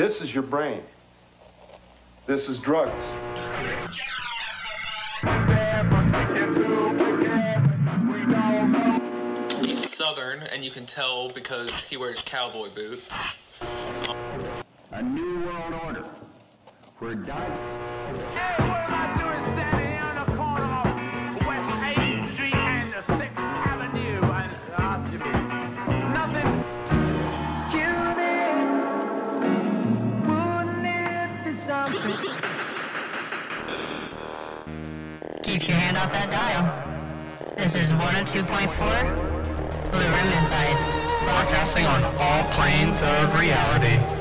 This is your brain. This is drugs. He's southern, and you can tell because he wears cowboy boots. A new world order. Where di- your hand off that dial. This is 102.4 Blue Room Insight. Broadcasting on all planes of reality.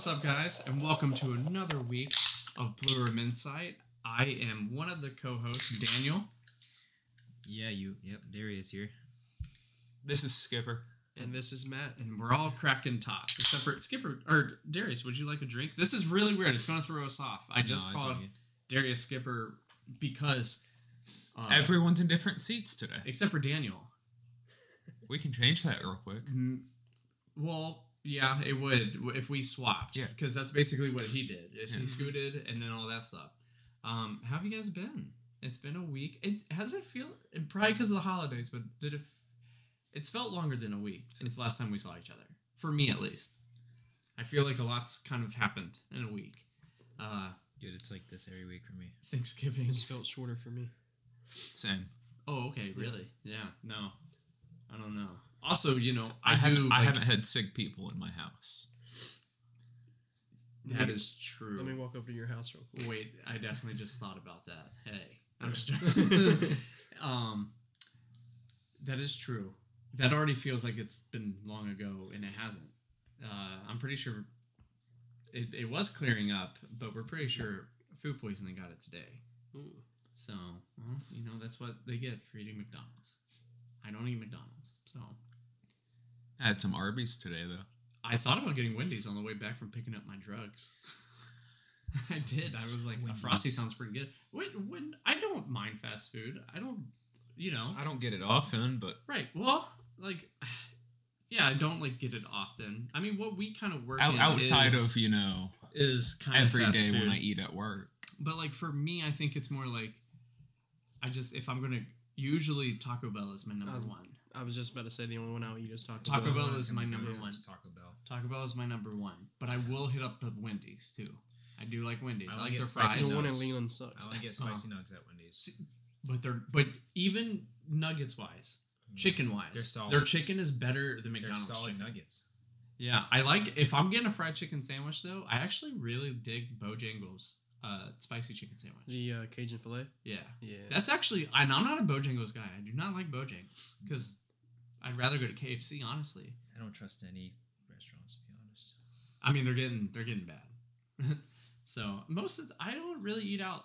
What's up, guys, and welcome to another week of Blue Room Insight. I am one of the co-hosts, Daniel, Yeah, you. Yep, Darius here. This is Skipper. and this is Matt, and we're all cracking tops except for Skipper or Darius. Would you like a drink? This is really weird. It's gonna throw us off. I just No, called all. Darius Skipper because uh, Everyone's in different seats today. except for Daniel. We can change that real quick. Mm, Well, yeah, it would if we swapped. Yeah. because that's basically what he did. He scooted and then all that stuff. Um, how have you guys been? It's been a week. It has it feel and probably because of the holidays, but did it? It's felt longer than a week since last time we saw each other. For me, at least. I feel like a lot's kind of happened in a week. Uh, Dude, it's like this every week for me. Thanksgiving. It's felt shorter for me. Same. Oh, okay, really? Yeah. No, I don't know. Also, you know, I, I, haven't. do. I haven't had sick people in my house. That is true. Let me walk over to your house real quick. Wait, I definitely just thought about that. Hey, I'm just joking. um, that is true. That already feels like it's been long ago, and it hasn't. Uh, I'm pretty sure it, it was clearing up, but we're pretty sure food poisoning got it today. Ooh. So, well, you know, that's what they get for eating McDonald's. I don't eat McDonald's, so I had some Arby's today though. I thought about getting Wendy's on the way back from picking up my drugs. I did. I was like, a frosty sounds pretty good. When, when I don't mind fast food, I don't, you know, I don't get it often, but right? Well, like, yeah, I don't like get it often. I mean, what we kind of work out, in outside is, of you know is kind every of fast day food. when I eat at work. But like for me, I think it's more like, I just if I'm gonna usually Taco Bell is my number was- one. I was just about to say the only one I'll eat is Taco, Taco Bell. Bell is my number one. Taco Bell. Taco Bell is my number one, but I will hit up the Wendy's too. I do like Wendy's. I I, only like get their spicy fries. The one in. Leland sucks. I only get uh-huh. spicy nugs at Wendy's. See, but they're but even nuggets wise, mm. chicken wise, They're solid. Their chicken is better than They're McDonald's. solid chicken. nuggets. Yeah, I like if I'm getting a fried chicken sandwich though. I actually really dig Bojangles uh, spicy chicken sandwich. The uh, Cajun filet. Yeah, Yeah. that's actually and I'm not a Bojangles guy. I do not like Bojangles because I'd rather go to KFC honestly. I don't trust any restaurants, to be honest. I mean they're getting they're getting bad. so most of the, I don't really eat out.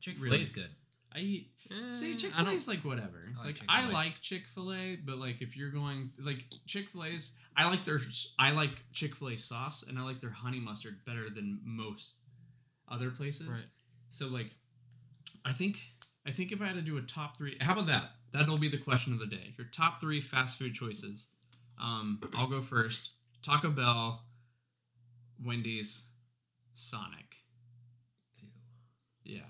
Chick Fil A Really? is good. I eat See, Eh, Chick I Fil A is like whatever. I like like Chick-fil-A. I like Chick Fil A, but like if you're going like Chick Fil A's, I like their I like Chick Fil A sauce and I like their honey mustard better than most other places. Right. So like, I think I think if I had to do a top three, how about that? That'll be the question of the day. Your top three fast food choices. Um, I'll go first. Taco Bell, Wendy's, Sonic. Yeah,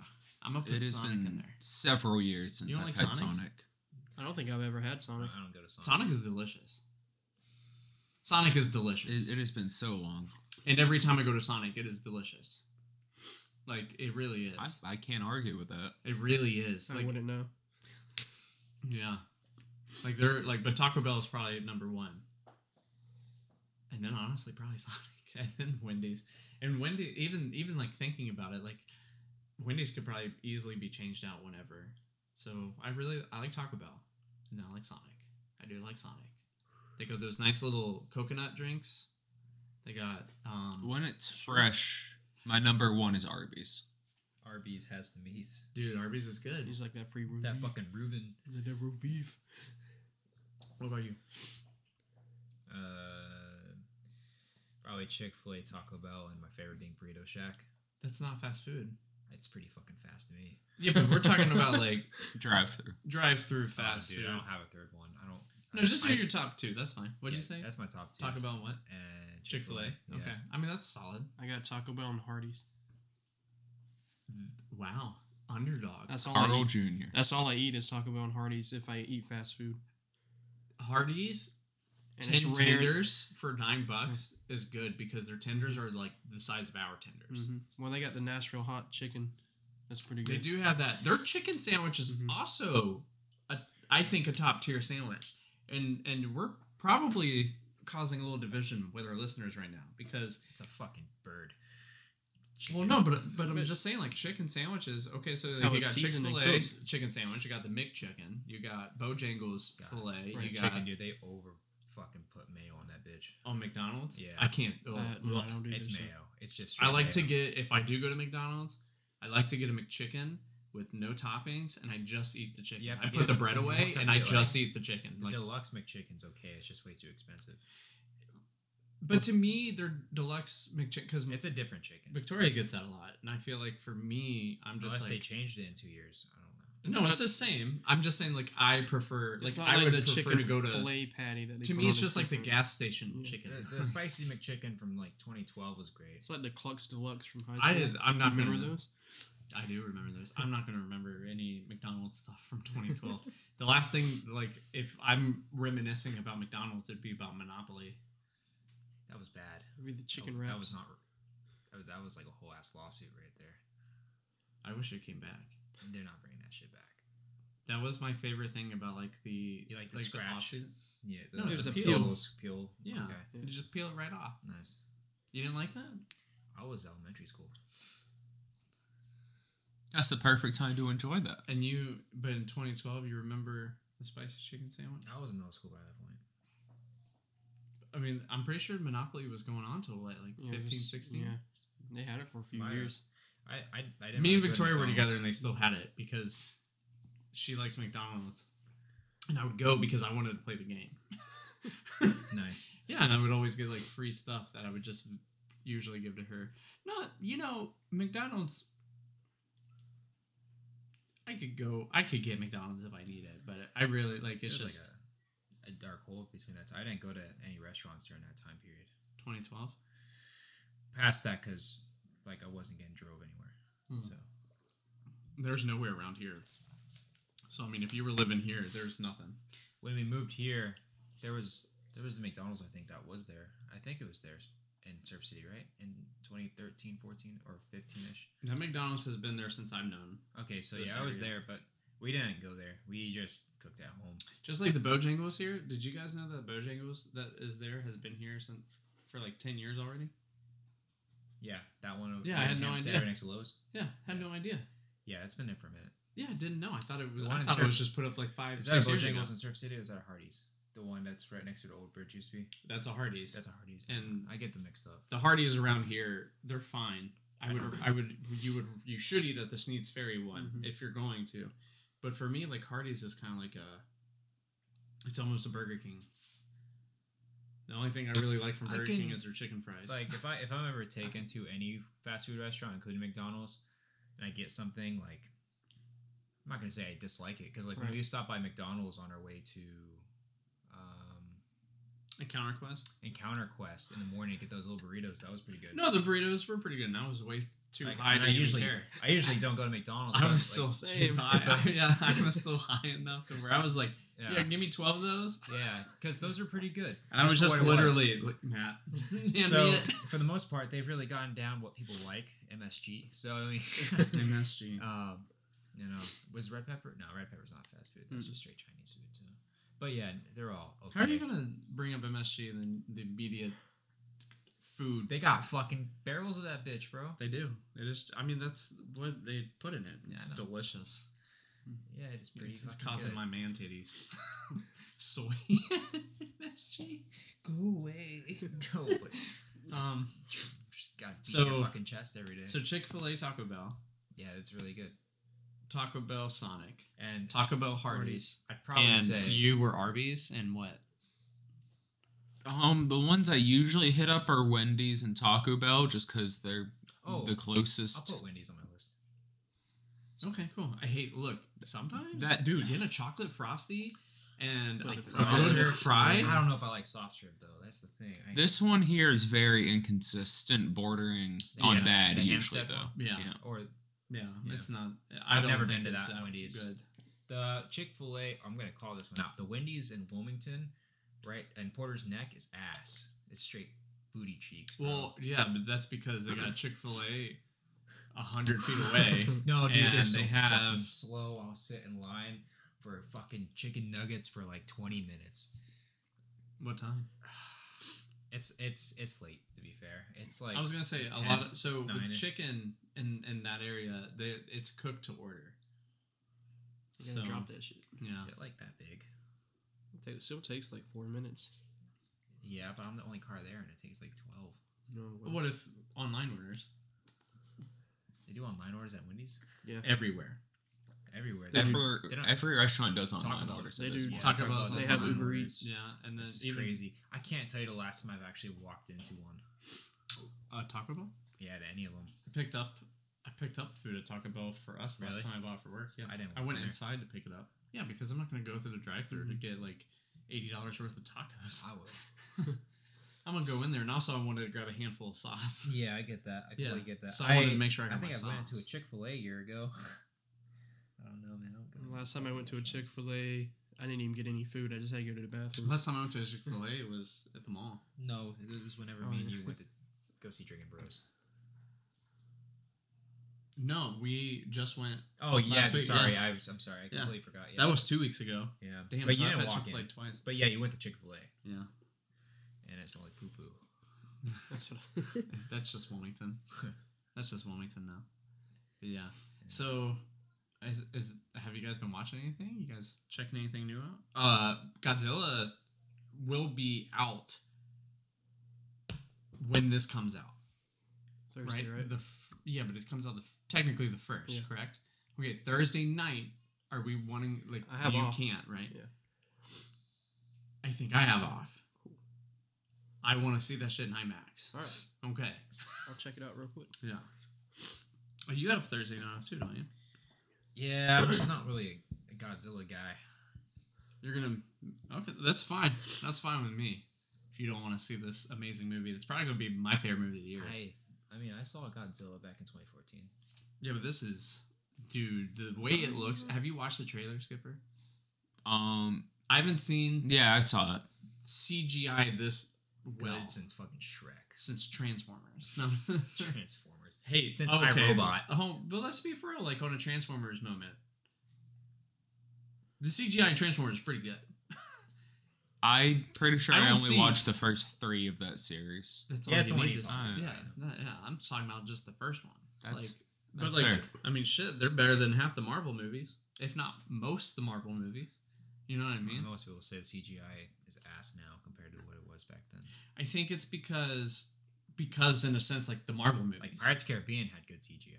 I'm gonna put It has Sonic in been there. several years since You I've like had Sonic? Sonic. I don't think I've ever had Sonic. I Sonic. don't go to Sonic. Sonic is delicious. Sonic is delicious. It, it has been so long. and every time I go to Sonic, it is delicious. Like it really is. I, I can't argue with that. it really is. I Like wouldn't know. yeah, like they're like, but Taco Bell is probably number one. And then honestly, probably Sonic, and then Wendy's, and Wendy. Even even like thinking about it, like Wendy's could probably easily be changed out whenever. So I really I like Taco Bell, and I like Sonic. I do like Sonic. They got those nice little coconut drinks. They got um, When it's fresh, my number one is Arby's. Arby's has the meats. dude. Arby's is good. He's like that free root That beef. fucking Reuben. That that root beef. What about you? Uh, probably Chick Fil A, Taco Bell, and my favorite being Burrito Shack. That's not fast food. It's pretty fucking fast to me. Yeah, but we're talking about like Drive through. drive-through Oh, fast dude, food. I don't have a third one. I don't. No, just do I- your top two. That's fine. What'd you yeah, say? That's my top two. Taco Bell and what? and Chick Fil A. Yeah. Okay. I mean that's solid. I got Taco Bell and Hardee's. Wow. Underdog. That's all. I Carl eat. Jr. That's all I eat is Taco Bell and Hardee's if I eat fast food. Hardee's And ten tenders for nine bucks is good because their tenders are like the size of our tenders. Mhm. Well, they got the Nashville hot chicken. That's pretty good. They do have that. Their chicken sandwich is Mhm. also, a, I think, a top tier sandwich, and and we're probably causing a little division with our listeners right now because It's a fucking bird. well no but but I'm just saying like chicken sandwiches okay so like, you got Chick seasoned Fil A chicken sandwich you got the McChicken you got Bojangles God. filet Right, you got Chicken, dude. They over fucking put mayo on that bitch. on McDonald's Yeah. I can't oh, Uh, no, I don't It's this shit. mayo. It's just. I straight like to get if I do go to McDonald's I like to get a McChicken with no toppings and I just eat the chicken You have I put the bread away and I get, just like, eat the chicken The like deluxe McChicken's okay. It's just way too expensive. But to me, their deluxe McChicken because It's a different chicken. Victoria gets that a lot, and I feel like for me, I'm just Unless they changed it in two years. I don't know. no, It's it's the same. I'm just saying, like, I prefer, like, I like would the prefer chicken to go to. fillet patty that To me, it's just like the gas station Yeah. chicken. The, the spicy McChicken from like 2012 was great. It's like the Clucks Deluxe from high school. I did. I'm not remember gonna. those. I do remember those. I'm not gonna remember any McDonald's stuff from 2012. the last thing, like, if I'm reminiscing about McDonald's, it'd be about Monopoly. That was bad. Maybe the chicken that, wraps. That was not. That was, that was like a whole ass lawsuit right there. I wish it came back. And they're not bringing that shit back. That was my favorite thing about like the You like the like scratch? off-season- Yeah, No, it's the a peel. peels, Peel. Yeah, Okay. you just peel it right off. Nice. You didn't like that? I was elementary school. That's the perfect time to enjoy that. And you, but in 2012, you remember the spicy chicken sandwich? I was in middle school by that point. I mean, I'm pretty sure Monopoly was going on till what, like Yeah, 15, 16? Yeah, they had it for a few My- years. I I, I didn't Me and really go Victoria were together and they still had it because she likes McDonald's. And I would go because I wanted to play the game. Nice. Yeah, and I would always get like free stuff that I would just usually give to her. Not, you know, McDonald's. I could go. I could get McDonald's if I need it, but I really like. It's There's just like a, a dark hole between that. Time. I didn't go to any restaurants during that time period. 2012. Past that, because like I wasn't getting drove anywhere. Hmm. So There's nowhere around here. So I mean, if you were living here, there's nothing. when we moved here, there was there was a McDonald's I think that was there. I think it was there in Surf City, right? In 2013, 14, or 15ish. That McDonald's has been there since I've known. Okay, so yeah, I was there, but we didn't go there. We just cooked at home. Just like the Bojangles here. Did you guys know that Bojangles that is there has been here since for like 10 years already? Yeah, that one. Yeah, I had no idea. Next to Lowe's. Yeah, had no idea. Yeah, it's been there for a minute. Yeah, I didn't know. I thought it was. I thought it was just put up like five, Is that a six years ago. Bojangles in Surf City or is that a Hardee's? The one that's right next to the old bridge used to be. That's a Hardee's. That's a Hardee's. And- I get them mixed up. the Hardee's around here. They're fine. I would. I would. You would. You should eat at the Sneads Ferry one Mhm. if you're going to. But for me, like Hardee's is kind of like a. It's almost a Burger King. The only thing I really like from Burger King is their chicken fries. Like if I if I'm ever taken to any fast food restaurant, including McDonald's, and I get something like, I'm not gonna say I dislike it because like when we stopped by McDonald's on our way to, a Counter Quest. Encounter Quest in the morning to get those little burritos, that was pretty good. No, the burritos were pretty good. And I was way too Like, high I usually care. I usually don't go to McDonald's. I was like, still same. too high. I, yeah, I was still high enough to where I was like, yeah, yeah, give me twelve of those. yeah, because those are pretty good. I was just was. literally like, Matt. So for the most part, they've really gotten down what people like MSG. So I mean, MSG. um, you know, was red pepper? No, red pepper's not fast food. That's Mm. just straight Chinese food. So, but yeah, they're all okay. How are you gonna bring up MSG and then the immediate food? They got fucking barrels of that bitch, bro. They do. It is. I mean, that's what they put in it. Yeah, It's delicious. Yeah, it's pretty It's causing good. my man titties. Soy MSG. Go away. Go away. Um. Just gotta beat So- your fucking chest every day. So Chick Fil A, Taco Bell, yeah, it's really good. Taco Bell, Sonic, And Taco Bell, Hardee's, I'd probably and say you were Arby's, and what? Um, the ones I usually hit up are Wendy's and Taco Bell, just because they're Oh, the closest. I'll put Wendy's on my list. Okay, cool. I hate look sometimes That- dude getting a chocolate frosty and Like like the a soft good serve. fry. I don't know if I like soft serve though. That's the thing. I, This one here is very inconsistent, bordering The on ham- bad usually though. one? Yeah. or Yeah, Yeah. it's not. I I've never been to it's that Wendy's. Good. the Chick Fil A. I'm gonna call this one out. The Wendy's in Wilmington, right, and Porter's Neck is ass. It's straight booty cheeks. Bro. Well, yeah, but that's because they got Chick Fil A a hundred feet away. no, dude, they're and so they have slow. I'll sit in line for fucking chicken nuggets for like 20 minutes. what time? It's it's it's late to be fair. It's like I was gonna say a lot of so with chicken in in that area, they it's cooked to order. You gotta So- drop that shit. Yeah. they're like that big. It still takes like four minutes. Yeah, but I'm the only car there, and it takes like 12. No, But what if online orders They do online orders at Wendy's Yeah. everywhere? everywhere. They, Every, don't- every restaurant does Taco online Bell. orders. They do point. Taco Taco Bell's Bell They have online Uber. Eats. Yeah, and then This is even crazy. I can't tell you the last time I've actually walked into one. Uh, Taco Bell. Yeah, to any of them. I picked up I picked up food at Taco Bell for us last time I bought it for work. Yeah, I didn't I went there. inside to pick it up. Yeah, because I'm not gonna go through the drive-through to get like eighty dollars worth of tacos. I will. I'm gonna go in there, and also I wanted to grab a handful of sauce. Yeah, I get that. I Yeah, totally get that. so I wanted to make sure I got I think my I went to a. Chick Fil A a year ago. I don't know, man. The Last time I went to a Chick Fil A, I didn't even get any food. I just had to go to the bathroom. Last time I went to a Chick Fil A, it was at the mall. No, it was whenever Oh, me and you went to go see Drinking Bros. No, we just went. Oh yeah, week, sorry. yeah. I was. I'm sorry. I Yeah. completely forgot. Yeah. That was two weeks ago. yeah. Damn, but so you I've didn't walk Chick Fil A in. twice. But yeah, you went to Chick Fil A, Yeah, and it's only poo poo. That's that's just Wilmington. that's just Wilmington now. Yeah. So, is, is have you guys been watching anything? You guys checking anything new out? Uh, Godzilla will be out when this comes out, Thursday, right? right? The f- yeah, but it comes out the f- technically the first, Yeah. correct? Okay, Thursday night. Are we wanting like I have you off. can't right? Yeah. I think I have off. I want to see that shit in IMAX. All right, Okay. I'll check it out real quick. Yeah. Oh, you have Thursday night off too, don't you? Yeah, I'm just not really a, a Godzilla guy. You're gonna. Okay, that's fine. That's fine with me. If you don't want to see this amazing movie, it's probably gonna be my favorite movie of the year. I, I mean, I saw Godzilla back in 2014. Yeah, but this is, dude, the way it looks. Have you watched the trailer, Skipper? Um, I haven't seen yeah, I saw it. CGI this Good well since fucking Shrek. since Transformers. No. Transformers. hey, Since okay, iRobot. Oh, but let's be for real. Like on a Transformers moment, the CGI in Transformers is pretty good. I'm pretty sure I I, only see- watched the first three of that series. That's Yeah, all it's you the need to see. Yeah. Yeah. I'm talking about just the first one. That's- like, but like, fair. I mean, shit, they're better than half the Marvel movies, if not most the Marvel movies. You know what I mean? Most people say the CGI is ass now compared to what it was back then. I think it's because, because in a sense, like the Marvel movies. Like Pirates of the Caribbean had good CGI.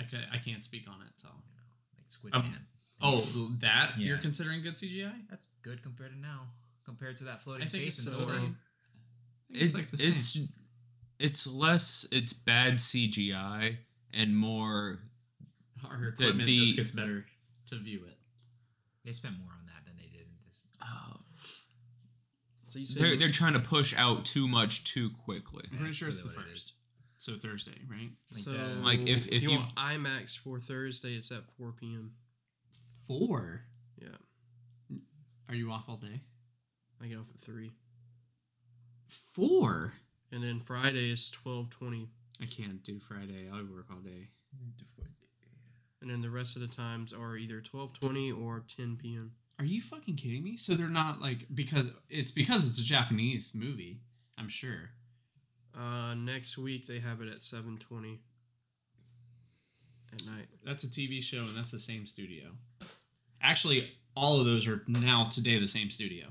I, ca- I can't speak on it. So. You know, like Squid Of- Man. Oh, that you're considering good CGI? That's good compared to now. Compared to that floating I think face it's in the Thor. same. I think It, It's like the same. it's it's less it's bad CGI and more Our equipment the- just gets better to view it. They spent more on that than they did in this. uh, So you said they're they're trying to push out too much too quickly. I'm pretty sure it's the really it first. So Thursday, right? Like so the- Like, if- if you, you- want IMAX for Thursday, it's at 4 p.m. Four. Yeah, Are you off all day? I get off at three, Four. and then Friday is 12:20, I can't do Friday. I work all day. and then the rest of the times are either 12:20 or 10 p.m. Are you fucking kidding me? So they're not like because it's because it's a Japanese movie. I'm sure. Uh, next week they have it at 7:20 at night. That's a TV show, and that's the same studio. Actually, all of those are now today the same studio.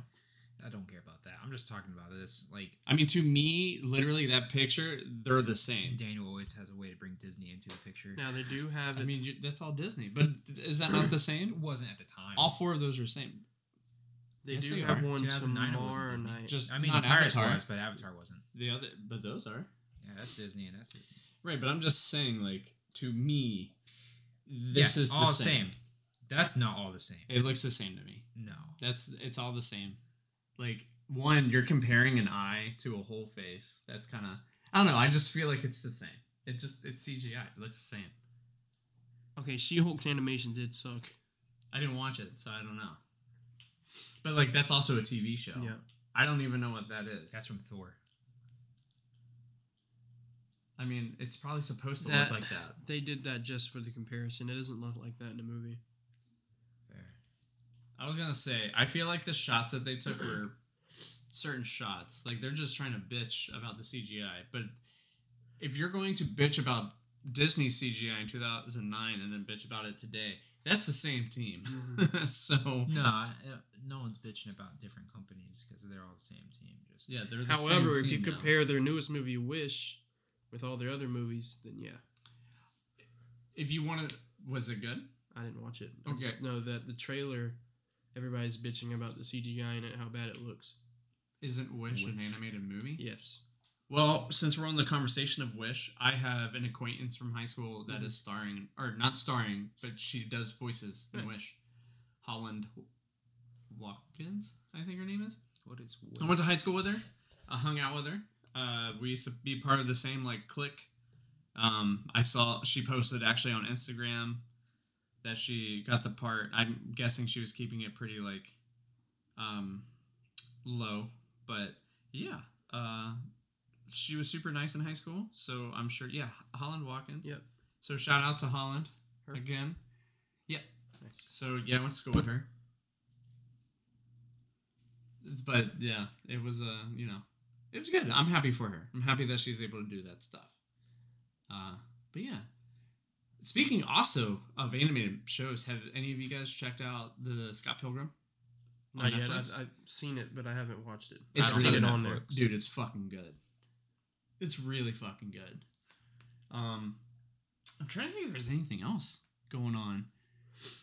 I don't care about that. I'm just talking about this. Like I mean, to me, literally that picture, they're the same. Daniel always has a way to bring Disney into the picture. Now they do have I it. mean, you, that's all Disney, but is that not the same? it same? wasn't at the time. All four of those are same. They Yes, do they have are. one 2009 it wasn't tomorrow night. Just I mean, not the Pirates Avatar. was, but Avatar wasn't. The other, but those are Yeah, that's Disney and that's Disney. right. But I'm just saying, like to me, this yeah, is all the same. That's not all the same. It looks the same to me. No. That's it's all the same. Like one, you're comparing an eye to a whole face. That's kind of I don't know. I just feel like it's the same. It just it's CGI. It looks the same. Okay, She-Hulk's animation did suck. I didn't watch it, so I don't know. But like that's also a TV show. Yeah. I don't even know what that is. That's from Thor. I mean, it's probably supposed to That- look like that. They did that just for the comparison. It doesn't look like that in the movie. Fair. I was gonna say, I feel like the shots that they took were certain shots. Like they're just trying to bitch about the CGI. But if you're going to bitch about Disney CGI in 2009 and then bitch about it today, that's the same team. so No, I, uh, no one's bitching about different companies because they're all the same team. Just yeah, they're the However, same if you team now. compare their newest movie, Wish, with all their other movies, then yeah, if you want to, was it good? I didn't watch it. I Okay. just know that the trailer, everybody's bitching about the CGI in it, how bad it looks. Isn't Wish, an animated movie? Yes. Well, since we're on the conversation of Wish, I have an acquaintance from high school that is Mhm. starring, or not starring, but she does voices in Nice. Wish. Holland Watkins, I think her name is. what is I went to high school with her. I hung out with her. Uh, we used to be part of the same like clique. Um, I saw she posted actually on Instagram that she got the part. I'm guessing she was keeping it pretty like um, low, but yeah, uh, she was super nice in high school. So I'm sure. Yeah, Holland Watkins. Yep. So shout out to Holland Her. again. Yeah. Nice. So yeah, I went to school with her. But yeah, it was uh, you know, it was good. I'm happy for her. I'm happy that she's able to do that stuff. Uh, but yeah. Speaking also of animated shows, have any of you guys checked out the Scott Pilgrim? Not yet. I've? I've seen it, but I haven't watched it. It's I've seen it on there. Dude, it's fucking good. It's really fucking good. Um, I'm trying to think if there's anything else going on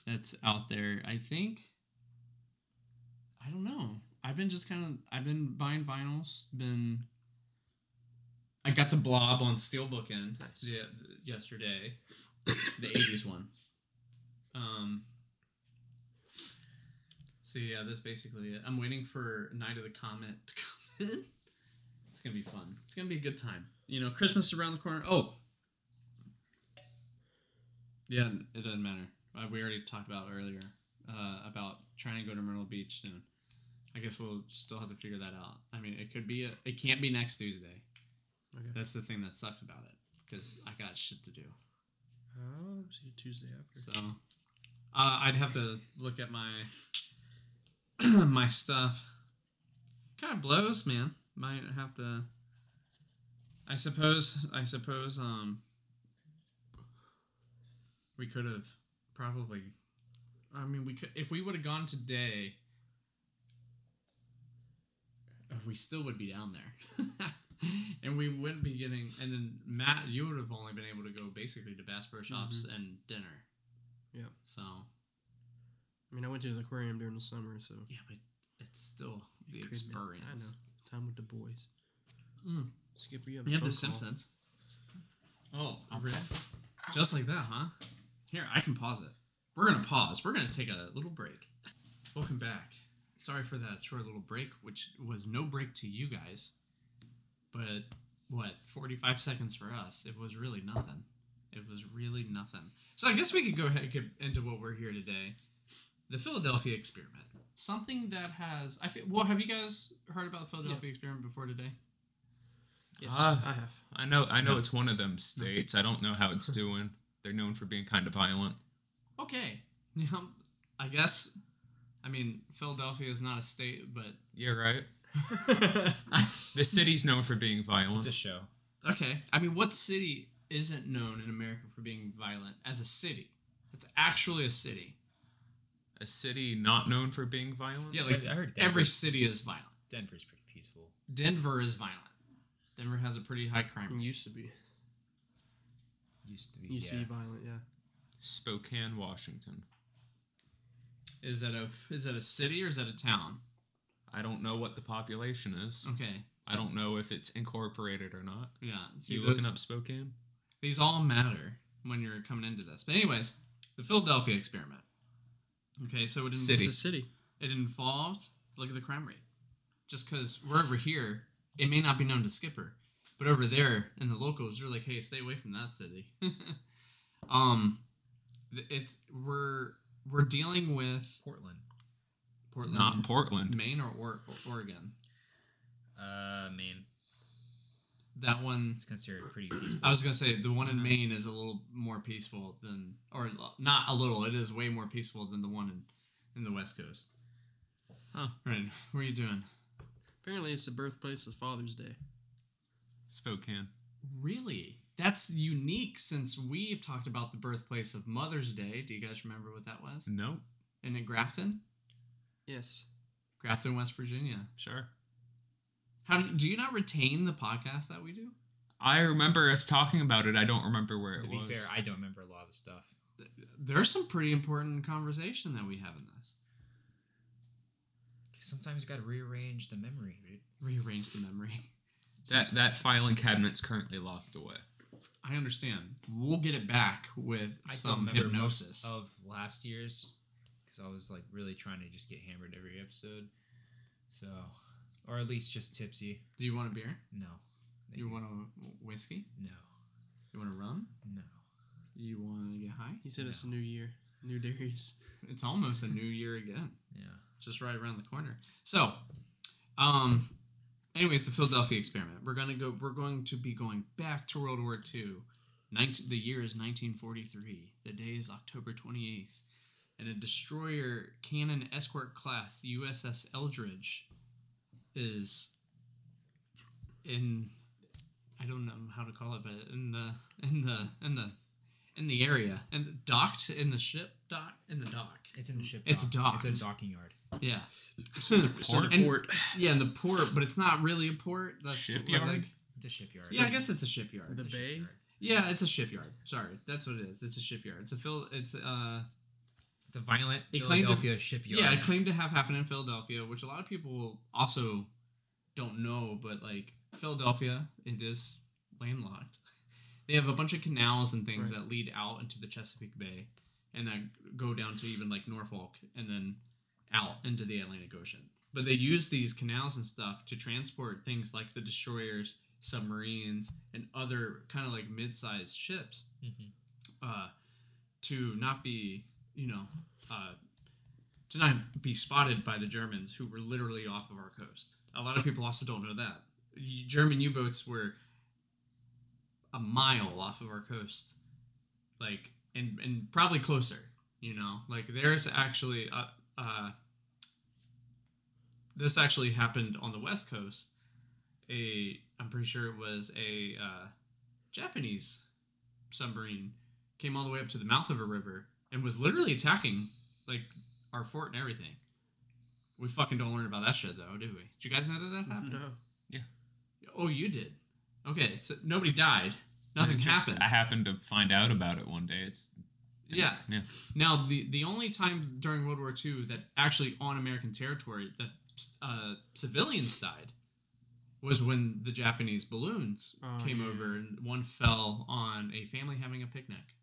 that's out there. I think I don't know. I've been just kind of I've been buying vinyls. Been I got the Blob on Steelbook in Nice. yeah, yesterday, the '80s one. Um. So yeah, that's basically it. I'm waiting for Night of the Comet to come in. It's gonna be fun. It's gonna be a good time. You know, Christmas is around the corner. Oh, yeah, it doesn't matter. Uh, we already talked about earlier uh, about trying to go to Myrtle Beach soon. I guess we'll still have to figure that out. I mean, it could be. A, it can't be next Tuesday. Okay. That's the thing that sucks about it because I got shit to do. Oh, see Tuesday after. So uh, I'd have to look at my my stuff. Kind of blows, man. Might have to. I suppose. I suppose. Um. We could have probably. I mean, we could if we would have gone today. We still would be down there, and we wouldn't be getting. And then Matt, you would have only been able to go basically to Bass Pro Shops and dinner. Yeah. So I mean, I went to the aquarium during the summer, so yeah, but it's still the Could be- experience. I know. Time with the boys. Mm. Skipper, you have, We a have The phone call. Simpsons. Oh, really? Just like that, huh? Here, I can pause it. We're gonna pause. We're gonna take a little break. Welcome back. Sorry for that short little break, which was no break to you guys, but what, 45 seconds for us? It was really nothing. It was really nothing. So I guess we could go ahead and get into what we're here today. The Philadelphia experiment. Something that has I feel well, have you guys heard about the Philadelphia experiment before today? Yes, Ah. I have. I know. I know it's one of them states. I don't know how it's doing. They're known for being kind of violent. Okay. Yeah, I guess. I mean, Philadelphia is not a state, but Yeah, right. The city's known for being violent. It's a show. okay. I mean, what city isn't known in America for being violent as a city? It's actually a city. A city not known for being violent. Yeah, like I heard every city is violent. Denver's pretty peaceful. Denver is violent. Denver has a pretty high crime. Rate. used to be. Used to be. Used yeah. to be violent, yeah. Spokane, Washington. Is that a is that a city or is that a town? I don't know what the population is. Okay. I don't know if it's incorporated or not. Yeah. See, you those- looking up Spokane? These all matter when you're coming into this. But anyways, the Philadelphia experiment. Okay, so it, City. It's a city. it involved look at the crime rate. Just because we're over here, it may not be known to Skipper, but over there in the locals, they're like, "Hey, stay away from that city." um, it's we're we're dealing with Portland. Portland, Not Portland. Maine, or, or Oregon. Uh, Maine. That one It's considered pretty peaceful. I was gonna say the one in Maine is a little more peaceful than, or not a little. It is way more peaceful than the one in, in the West Coast. Huh. Right. What are you doing? Apparently, it's the birthplace of Father's Day. Spokane. Really? That's unique since we've talked about the birthplace of Mother's Day. Do you guys remember what that was? No. And in Grafton, Yes. Grafton, West Virginia. Sure. How do, do you not retain the podcast that we do? I remember us talking about it. I don't remember where it was. to be was. fair, I don't remember a lot of the stuff. There's some pretty important conversation that we have in this. Sometimes you gotta rearrange the memory, dude. Rearrange the memory. that that filing cabinet's currently locked away. I understand. We'll get it back with I don't some remember hypnosis. most of last year's because I was like really trying to just get hammered every episode. So, or at least just tipsy. Do you want a beer? No. You want a whiskey? No. You want a rum? No. You want to get high? He said it's a new year, new Darius. It's almost a new year again. Yeah. Just right around the corner. So, um, anyways, the Philadelphia experiment. We're gonna go. We're going to be going back to World War II. 19, the year is 1943. The day is October 28th, and a destroyer cannon escort class USS Eldridge is in. I don't know how to call it, but in the in the in the in the area and docked in the ship dock in the dock. It's in the ship. It's dock. It's docked. a docking yard. Yeah. It's in the port? And- Port. Yeah, in the port, but it's not really a port. That's what, Shipyard? like- It's a shipyard. yeah, I guess it's a shipyard. The a bay? shipyard. Yeah, it's a shipyard. Sorry, that's what it is. It's a shipyard. It's a Phil. It's uh. It's a violent It claimed to- Philadelphia shipyard. Yeah, it claimed to have happened in Philadelphia, which a lot of people also don't know. But like Philadelphia, it is landlocked. They have a bunch of canals and things Right. that lead out into the Chesapeake Bay, and that go down to even like Norfolk, and then out into the Atlantic Ocean. But they use these canals and stuff to transport things like the destroyers, submarines, and other kind of like mid-sized ships Mhm. uh, to not be, you know, uh, to not be spotted by the Germans who were literally off of our coast. A lot of people also don't know that German U-boats were a mile off of our coast, like and and probably closer. You know, like there's actually uh, uh, this actually happened on the west coast. A I'm pretty sure it was a uh, Japanese submarine came all the way up to the mouth of a river and was literally attacking like our fort and everything. We fucking don't learn about that shit though, do we? Did you guys know that that happened? No. Yeah. Oh, you did. Okay, so nobody died. Nothing It just- happened. I happened to find out about it one day. It's Yeah. yeah. Now, the the only time during World War II that actually on American territory that uh, civilians died was when the Japanese balloons Oh, came yeah. over and one fell on a family having a picnic.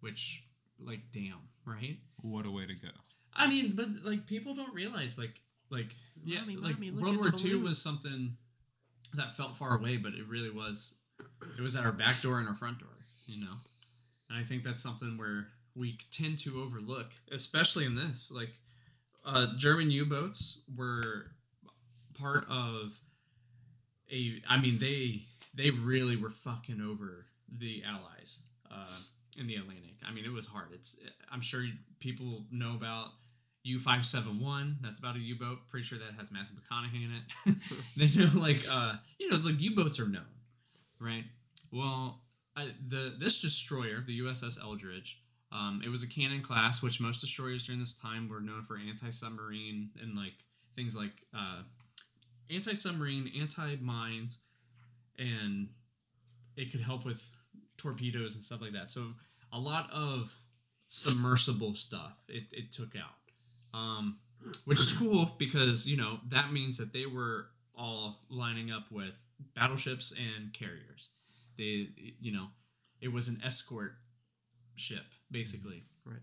Which, like, damn, right? What a way to go. I mean, but like people don't realize, like, like yeah, Mommy, like mommy, World War II was something that felt far away, but it really was. It was at our back door and our front door, you know. And I think that's something where we tend to overlook, especially in this. Like, uh, German U-boats were part of a. I mean, they they really were fucking over the Allies uh, in the Atlantic. I mean, it was hard. It's I'm sure people know about U five seven one. That's about a U boat. Pretty sure that has Matthew McConaughey in it. they know like uh you know like U boats are known, right? Well, I, the this destroyer, the USS Eldridge. Um, it was a cannon class, which most destroyers during this time were known for anti-submarine and like things like uh, anti-submarine, anti-mines, and it could help with torpedoes and stuff like that. So a lot of submersible stuff it, it took out. Um, which is cool because you know that means that they were all lining up with battleships and carriers. They, you know, it was an escort ship basically. Right.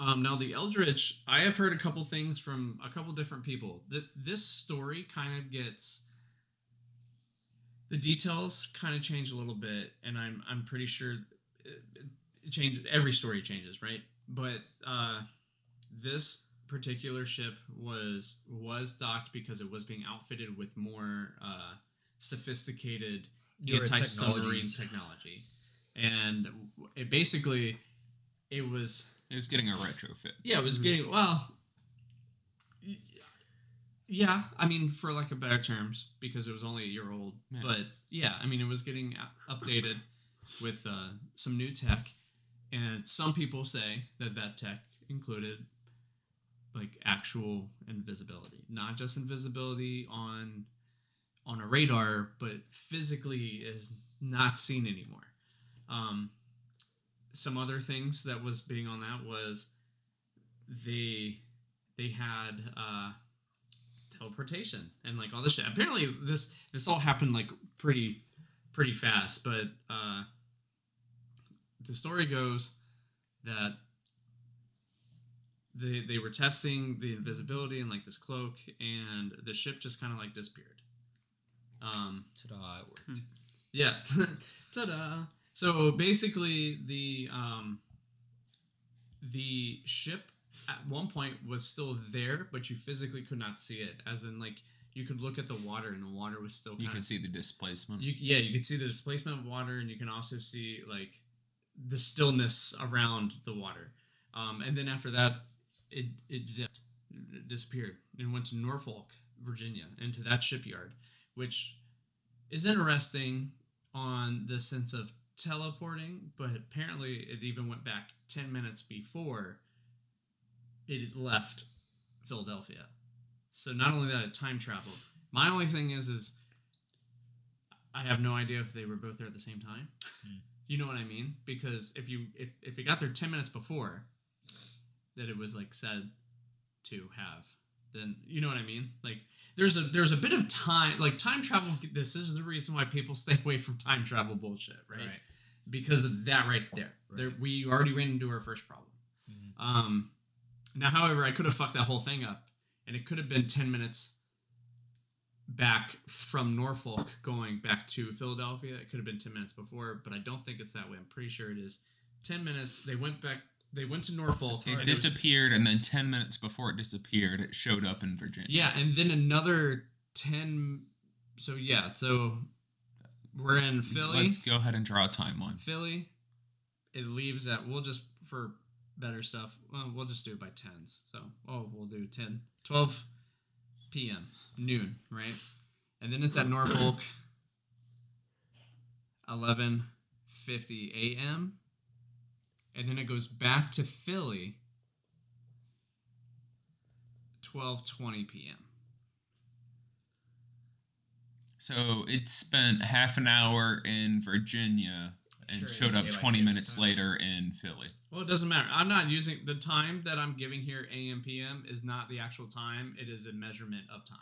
Um, now the Eldridge, I have heard a couple things from a couple different people. That this story kind of gets the details kind of change a little bit, and I'm I'm pretty sure it, it changed. Every story changes, right? But uh, this particular ship was was docked because it was being outfitted with more uh, sophisticated Newer anti-submarine technology, and it basically it was It was getting a retrofit. yeah, it was getting well. Yeah, I mean, for like a better terms, because it was only a year old. Yeah. But yeah, I mean, it was getting updated with uh, some new tech, and some people say that that tech included like actual invisibility, not just invisibility on on a radar, but physically is not seen anymore. Um, some other things that was being on that was they they had uh teleportation and like all this shit apparently this this all happened like pretty pretty fast but uh the story goes that they they were testing the invisibility and like this cloak and the ship just kind of like disappeared um Ta-da, it worked. yeah. Ta-da. So basically the um the ship at one point was still there, but you physically could not see it. As in like you could look at the water and the water was still You kinda- can see the displacement. you yeah, you could see the displacement of water and you can also see like the stillness around the water. Um, and then after that it it zipped, it disappeared and went to Norfolk, Virginia, into that shipyard, which is interesting on the sense of teleporting, but apparently it even went back 10 minutes before it left Philadelphia. So not only that it time traveled. My only thing is is I have no idea if they were both there at the same time. Hmm. You know what I mean? Because if you if if it got there 10 minutes before that it was like said to have, then you know what I mean? Like there's a there's a bit of time like time travel this is the reason why people stay away from time travel bullshit, right? Right. Because of that right there. There we already ran into our first problem. Mhm. Um now however I could have fucked that whole thing up and it could have been 10 minutes back from Norfolk going back to Philadelphia. It could have been 10 minutes before, but I don't think it's that way. I'm pretty sure it is 10 minutes. They went back they went to Norfolk. it and was- disappeared, and then 10 minutes before it disappeared, it showed up in Virginia. Yeah, and then another 10 so yeah, so we're in Philly. Let's go ahead and draw a timeline. Philly. It leaves at we'll just for better stuff. Well, we'll just do it by tens. So oh, we'll do 10, 12 p.m. noon, right? And then it's at Norfolk. Eleven fifty a.m. And then it goes back to Philly. Twelve twenty p.m. So it spent half an hour in Virginia and Sure, showed up 20 minutes later in Philly. Well, it doesn't matter. I'm not using the time that I'm giving here, AM PM, is not the actual time. It is a measurement of time,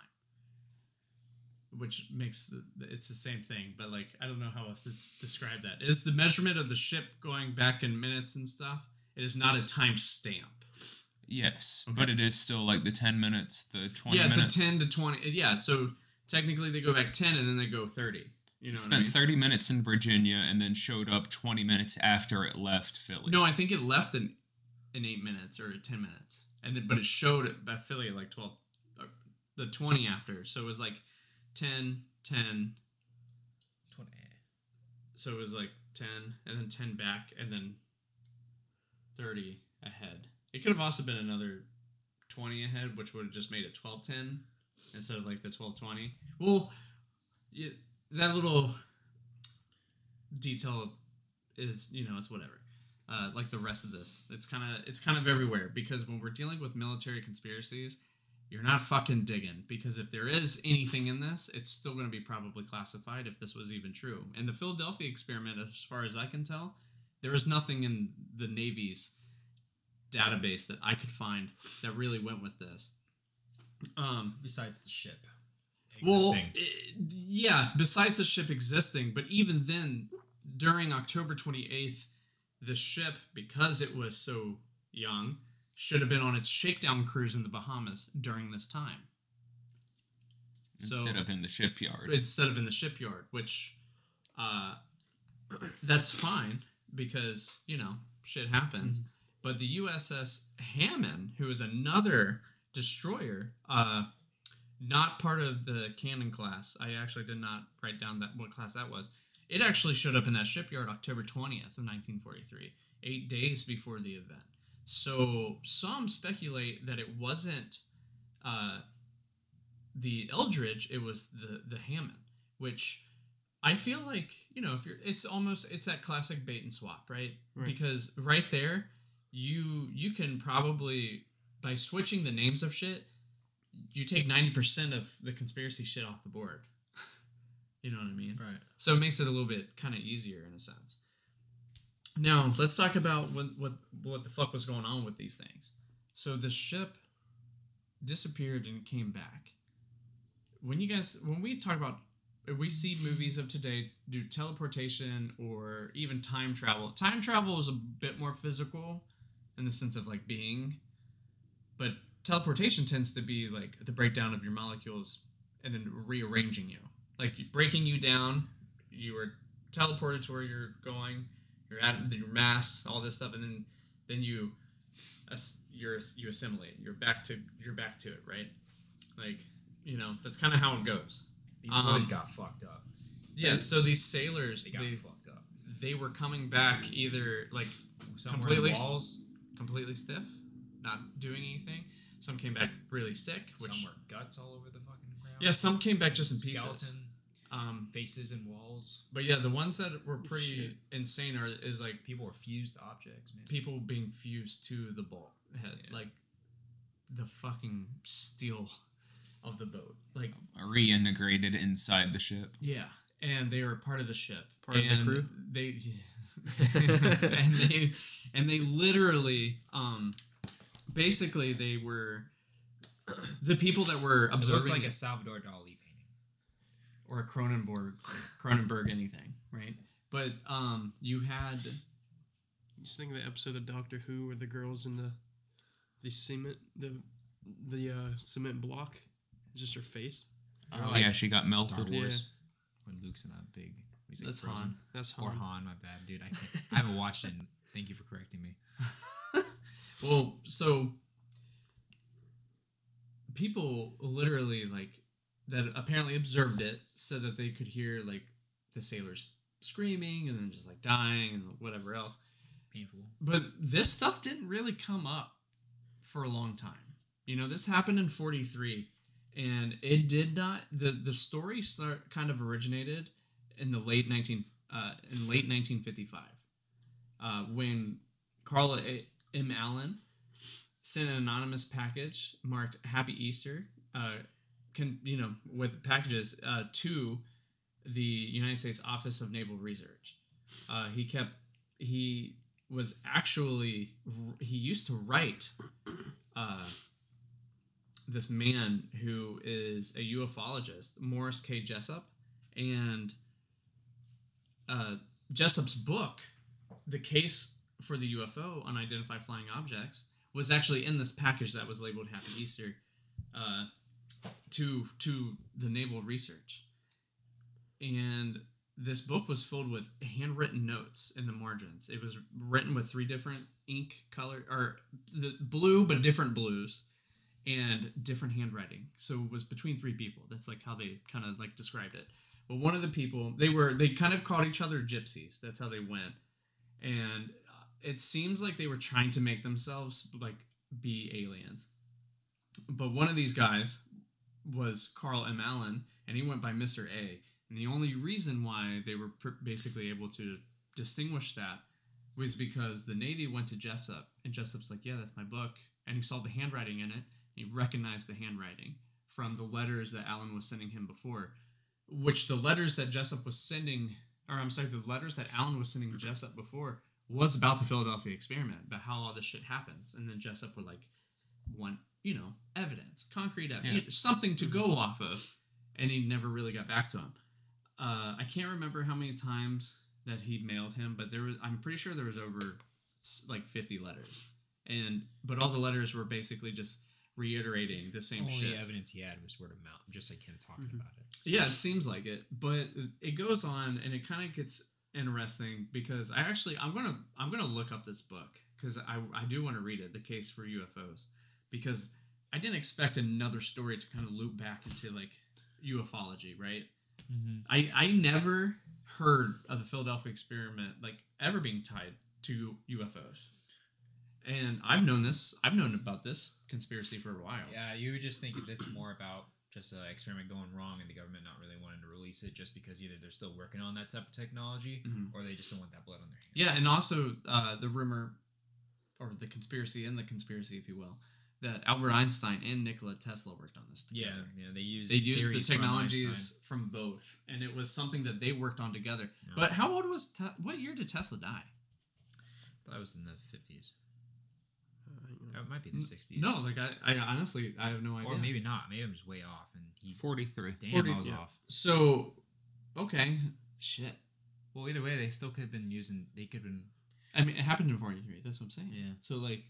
which makes the, it's the same thing. But like, I don't know how else to describe that is the measurement of the ship going back in minutes and stuff. It is not a time stamp. Yes, Okay. but it is still like the 10 minutes, the 20 yeah, it's minutes. a 10 to 20. Yeah, so technically they go back 10 and then they go 30. You know what I spent mean? 30 minutes in Virginia and then showed up 20 minutes after it left Philly. No, I think it left in in eight minutes or ten minutes, and then but it showed at Philly like twelve, uh, the twenty after. So it was like 10, 10. Twenty. So it was like ten, and then ten back, and then thirty ahead. It could have also been another twenty ahead, which would have just made it twelve ten instead of like the twelve twenty. Well, yeah, that little detail is you know it's whatever. Uh, like the rest of this, it's kind of it's kind of everywhere because when we're dealing with military conspiracies, you're not fucking digging because if there is anything in this, it's still going to be probably classified if this was even true. And the Philadelphia experiment, as far as I can tell, there is nothing in the Navy's database that I could find that really went with this. Um, Besides the ship. well, existing. i- yeah. Besides the ship existing, but even then, during October twenty eighth, the ship, because it was so young, should have been on its shakedown cruise in the Bahamas during this time. So- Instead of in the shipyard. instead of in the shipyard, which uh, that's fine because you know shit happens. But the USS Hammond, who is another destroyer, uh, not part of the Cannon class. I actually did not write down that what class that was. It actually showed up in that shipyard October twentieth of nineteen forty three, eight days before the event. So some speculate that it wasn't. Uh, the Eldridge, it was the the Hammond, which I feel like you know if you're, it's almost it's that classic bait and swap, right? Right. Because right there, you you can probably by switching the names of shit, you take ninety percent of the conspiracy shit off the board. you know what I mean? right. So it makes it a little bit kind of easier in a sense. Now let's talk about what what what the fuck was going on with these things. So the ship disappeared and came back. When you guys when we talk about we see movies of today do teleportation or even time travel. Time travel is a bit more physical in the sense of like being, but teleportation tends to be like the breakdown of your molecules and then rearranging you, like breaking you down. You are teleported to where you're going. You're your mass, all this stuff, and then then you you're you assimilate. You're back to you're back to it, right? Like you know that's kind of how it goes. These boys Um, got fucked up. Yeah. So these sailors, They got they fucked up. they were coming back either like Some were completely walls. completely stiff, not doing anything. Some came back really sick, which Some were guts all over the fucking ground. yeah, some came back just in pieces. skeleton Um, faces and walls. but yeah, the ones that were pretty shit. insane are is like People were fused to objects, man. people being fused to the bulk head, Yeah. like the fucking steel of the boat, like Reintegrated inside the ship. Yeah, and they were part of the ship. Part of the and crew? They and they and they literally, um, basically, they were the people that were It looked observing like a Salvador Dali painting. Or a Cronenberg, Cronenberg, anything, right? But um, you had Just think of the episode of Doctor Who where the girls in the the cement the the uh, cement block, it's just her face. Or Oh like yeah, she got Star melted. Wars. When Luke's in a big. He's like that's frozen. Han. That's Or Han. Han, my bad, dude. I, can't, I haven't watched it. Thank you for correcting me. Well, so people literally like that apparently observed it said that they could hear like the sailors screaming and then just like dying and whatever else. Painful. But this stuff didn't really come up for a long time. You know, this happened in 43 and it did not the the story start kind of originated in the late 19 uh in late 1955 uh when Carla A- M Allen sent an anonymous package marked Happy Easter uh can you know with packages uh to the United States Office of Naval Research. Uh he kept he was actually he used to write uh, this man who is a ufologist, Morris K. Jessup, and uh, Jessup's book, "The Case for the UFO Unidentified Flying Objects," was actually in this package that was labeled "Happy Easter" uh, to to the naval research, and this book was filled with handwritten notes in the margins. It was written with three different ink color or the blue, but different blues and different handwriting. So it was between three people. That's like how they kind of like described it. But one of the people, they were they kind of called each other gypsies. That's how they went. And uh, it seems like they were trying to make themselves like be aliens. But one of these guys was Carl M. Allen, and he went by Mr. A. And the only reason why they were pr- basically able to distinguish that was because the Navy went to Jessup, and Jessup's like, "Yeah, that's my book," and he saw the handwriting in it. He recognized the handwriting from the letters that Allen was sending him before, which the letters that Jessup was sending, or I'm sorry, the letters that Allen was sending Jessup before was about the Philadelphia experiment, about how all this shit happens, and then Jessup would like want you know, evidence, concrete Yeah. evidence, something to go off of. And he never really got back to him. Uh, I can't remember how many times that he mailed him, but there was. I'm pretty sure there was over like 50 letters, and but all the letters were basically just reiterating the same Only shit. evidence he had was word of mouth, just like him talking Mhm. about it. Yeah, it seems like it, but it goes on and it kind of gets interesting because I actually I'm gonna I'm gonna look up this book because I I do want to read it, The Case for UFOs, because I didn't expect another story to kind of loop back into like ufology, right? Mm-hmm. I I never heard of the Philadelphia experiment like ever being tied to UFOs, and I've known this I've known about this conspiracy for a while. Yeah, you would just think it's more about just an experiment going wrong and the government not really wanting to release it just because either they're still working on that type of technology Mhm. or they just don't want that blood on their hands. Yeah, and also uh, the rumor, or the conspiracy in the conspiracy, if you will, that Albert Einstein and Nikola Tesla worked on this together. yeah, yeah, they use They used the theories from technologies from, both, and it was something that they worked on together. Yeah. But how old was Te- what year did Tesla die? I thought it was in the fifties. Uh, It might be the sixties. No, like I, I honestly, I have no idea. or maybe not. Maybe I'm just way off. And he, 43. damn, 40 I was yeah. off. So, okay, shit. Well, either way, they still could have been using. They could have been. I mean, it happened in '43. That's what I'm saying. Yeah. So like,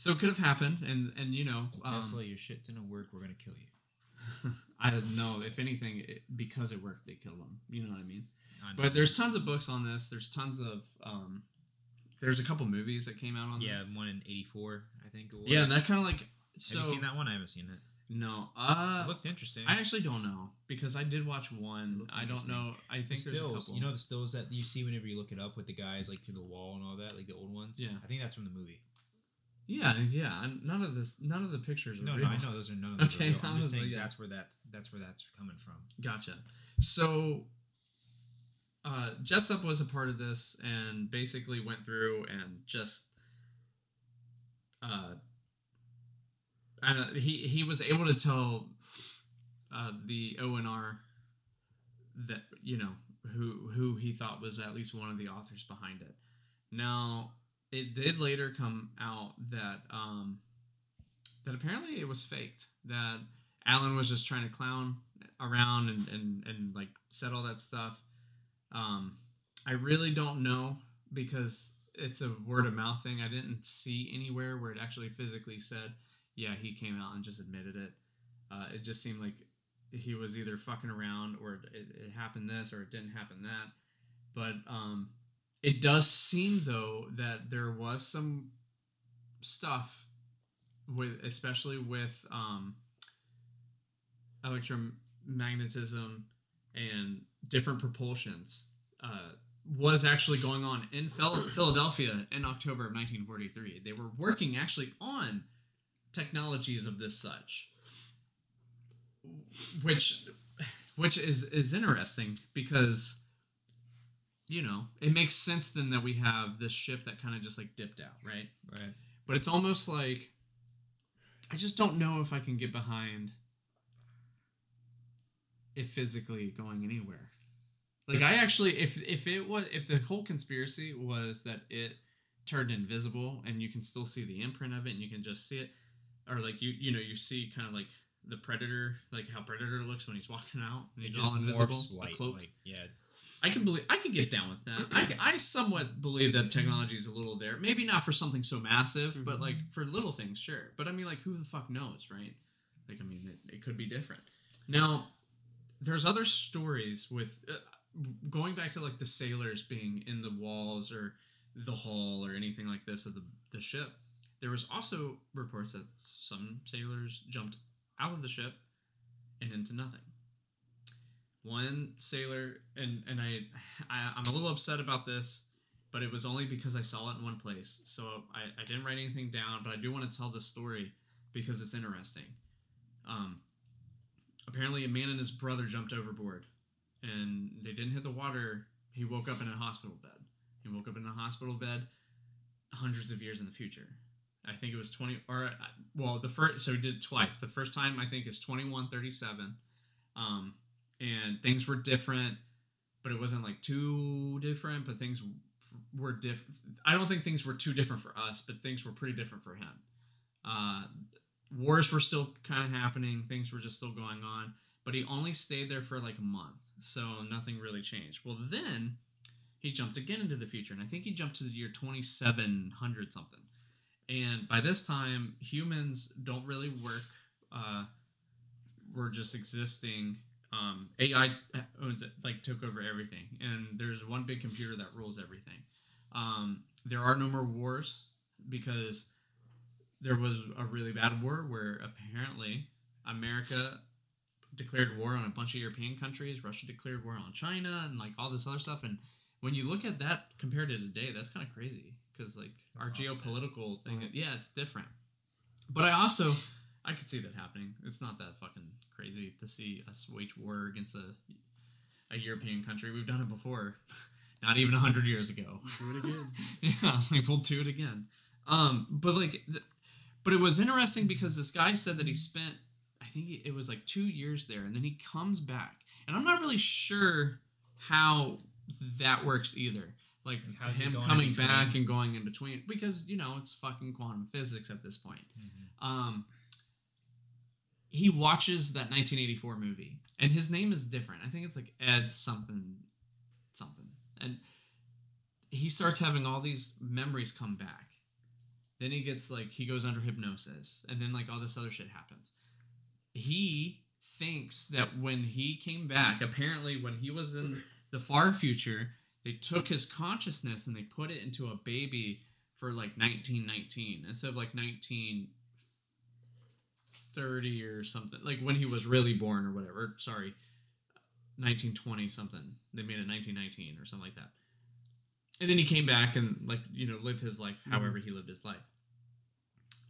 so it could have happened, and and you know, um, Tesla, your shit didn't work. We're gonna kill you. I don't know. If anything, it, because it worked, they killed him. You know what I mean? I. But there's tons of books on this. There's tons of um, there's a couple movies that came out on yeah, this. one in '84, I think it was. Yeah, and that kind of like so. have you seen that one? I haven't seen it. No, uh, It looked interesting. I actually don't know because I did watch one. I don't know. I The think there's a stills, couple. you know the stills that you see whenever you look it up with the guys like through the wall and all that, like the old ones. Yeah. I think that's from the movie. Yeah, yeah. None of this, none of the pictures are No, real. no, I know those are none of those Okay, are real. I'm just like, saying yeah. that's where that's that's where that's coming from. Gotcha. So, uh, Jessup was a part of this and basically went through and just, uh, and he he was able to tell uh, the ONR that you know who who he thought was at least one of the authors behind it. Now, it did later come out that um, that apparently it was faked. That Allen was just trying to clown around and and, and like said all that stuff. Um, I really don't know because it's a word of mouth thing. I didn't see anywhere where it actually physically said, "Yeah, he came out and just admitted it." Uh, it just seemed like he was either fucking around or it, it happened this or it didn't happen that. But um, it does seem though that there was some stuff with, especially with um, electromagnetism and different propulsions, uh, was actually going on in Philadelphia in October of 1943. They were working actually on technologies of this such, which which is is interesting because you know it makes sense then that we have this ship that kind of just like dipped out, right? Right. But it's almost like I just don't know if I can get behind it physically going anywhere. Like I actually if if it was if the whole conspiracy was that it turned invisible and you can still see the imprint of it and you can just see it or like you you know you see kind of like the predator like how predator looks when he's walking out and It he's just all invisible morphs white. cloak. Like yeah, I can believe I could get down with that. I, I somewhat believe that technology is a little there. Maybe not for something so massive, but like for little things, sure. But I mean, like, who the fuck knows, right? Like, I mean, it, it could be different. Now, there's other stories with uh, going back to like the sailors being in the walls or the hull or anything like this of the, the ship. There was also reports that some sailors jumped out of the ship and into nothing one sailor and and I, I i'm a little upset about this but it was only because i saw it in one place. So i, I didn't write anything down but i do want to tell this story because it's interesting. Um apparently a man and his brother jumped overboard and they didn't hit the water. He woke up in a hospital bed. He woke up in a hospital bed hundreds of years in the future. I think it was 20 or uh, well the first so he did twice. The first time i think is 2137 um and things were different, but it wasn't like too different. But things were different. I don't think things were too different for us, but things were pretty different for him. Uh, wars were still kind of happening, things were just still going on, but he only stayed there for like a month, so nothing really changed. Well, then he jumped again into the future, and I think he jumped to the year 2700 something. And by this time, humans don't really work. Uh, we're just existing. Um, AI owns it, like took over everything, and there's one big computer that rules everything. Um, there are no more wars because there was a really bad war where apparently America declared war on a bunch of European countries. Russia declared war on China and like all this other stuff. And when you look at that compared to today, that's kind of crazy because like That's our opposite. geopolitical thing, yeah, it's different. But I also I could see that happening. It's not that fucking crazy to see us wage war against a a European country. We've done it before, not even hundred years ago. Do it again. yeah, like we'll do it again. Um, but like, th- but it was interesting because this guy said that he spent, I think it was like two years there, and then he comes back, and I'm not really sure how that works either. Like him coming back and going in between, because you know it's fucking quantum physics at this point. Mm-hmm. Um, he watches that 1984 movie, and his name is different. I think it's like Ed something, something, and he starts having all these memories come back. Then he gets like he goes under hypnosis, and then like all this other shit happens. He thinks that when he came back, apparently when he was in the far future, they took his consciousness and they put it into a baby for like 1919 instead of like 1930 or something like when he was really born or whatever sorry 1920 something they made it 1919 or something like that. And then he came back and like you know lived his life however he lived his life.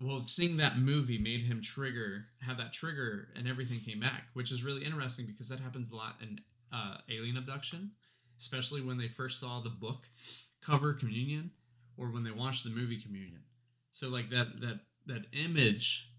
Well seeing that movie made him trigger have that trigger and everything came back which is really interesting because that happens a lot in uh, alien abductions especially when they first saw the book cover communion or when they watched the movie communion. So like that that that image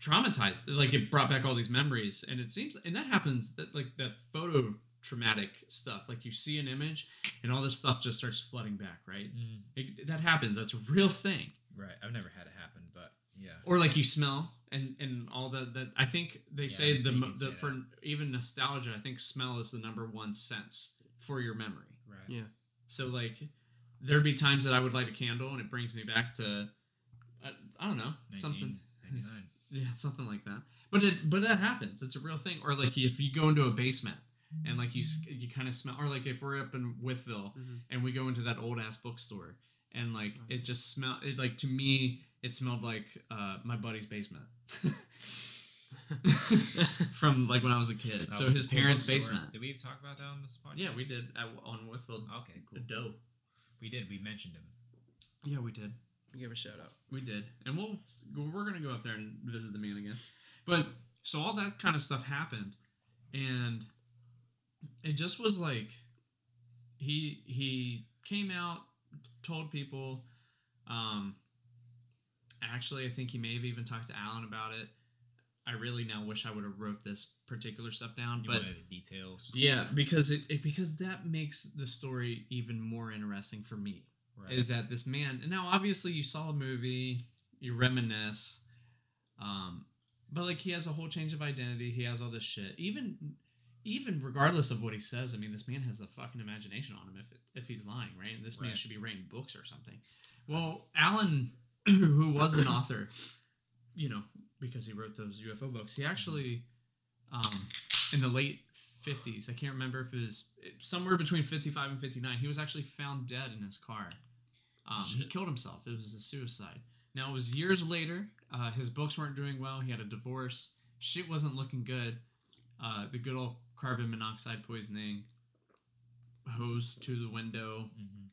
traumatized like it brought back all these memories and it seems and that happens that like that photo traumatic stuff like you see an image and all this stuff just starts flooding back right Mm, it, that happens that's a real thing right. I've never had it happen, but yeah. or like you smell and and all that that i think they Yeah, say the, the for even nostalgia i think smell is the number one sense for your memory Right. Yeah. so like there'd be times that i would light a candle and it brings me back to i, I don't know something 1999. Yeah something like that. But it but that happens. It's a real thing. Or like if you go into a basement and like you you kind of smell or like if we're up in Wytheville Mhm. and we go into that old ass bookstore and like it just smell it like to me it smelled like uh my buddy's basement. From like when I was a kid. That so his a cool parents basement. Did we talk about that on this podcast? yeah we did at, on Wytheville. Okay, cool. dope. We did. We mentioned him. yeah we did Give a shout out. We did, and we'll we're gonna go up there and visit the man again. But so all that kind of stuff happened, and it just was like he he came out, told people. Um, actually, I think he may have even talked to Allen about it. I really now wish I would have wrote this particular stuff down, You but the details. yeah, because it, it because that makes the story even more interesting for me Right. is that this man and now obviously you saw a movie you reminisce um but like he has a whole change of identity he has all this shit even even regardless of what he says i mean this man has a fucking imagination on him if if he's lying right and this man Right. should be writing books or something well alan who was an author you know because he wrote those ufo books he actually um in the late 50s i can't remember if it was somewhere between 55 and 59 he was actually found dead in his car um, he killed himself. It was a suicide. Now it was years later uh, his books weren't doing well. He had a divorce. Shit wasn't looking good. Uh, the good old carbon monoxide poisoning hose to the window. Mhm.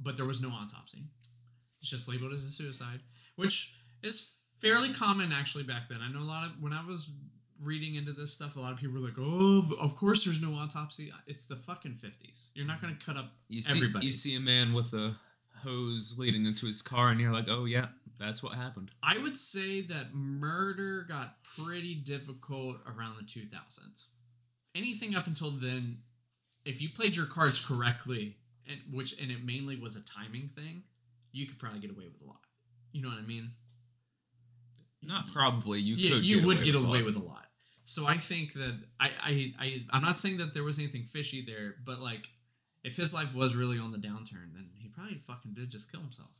but there was no autopsy. It's just labeled as a suicide which is fairly common actually back then. I know a lot of when i was reading into this stuff a lot of people were like oh of course there's no autopsy. It's the fucking 50s you're not going to cut up You see, Everybody. you see a man with a hose leading into his car, and you're like, "Oh yeah, that's what happened." I would say that murder got pretty difficult around the 2000s. Anything up until then, if you played your cards correctly, and which and it mainly was a timing thing, you could probably get away with a lot. You know what I mean? Not probably. You yeah, could. you get would away get with away with a lot. So I think that I, I I I'm not saying that there was anything fishy there, but like if his life was really on the downturn, then he probably fucking did just kill himself.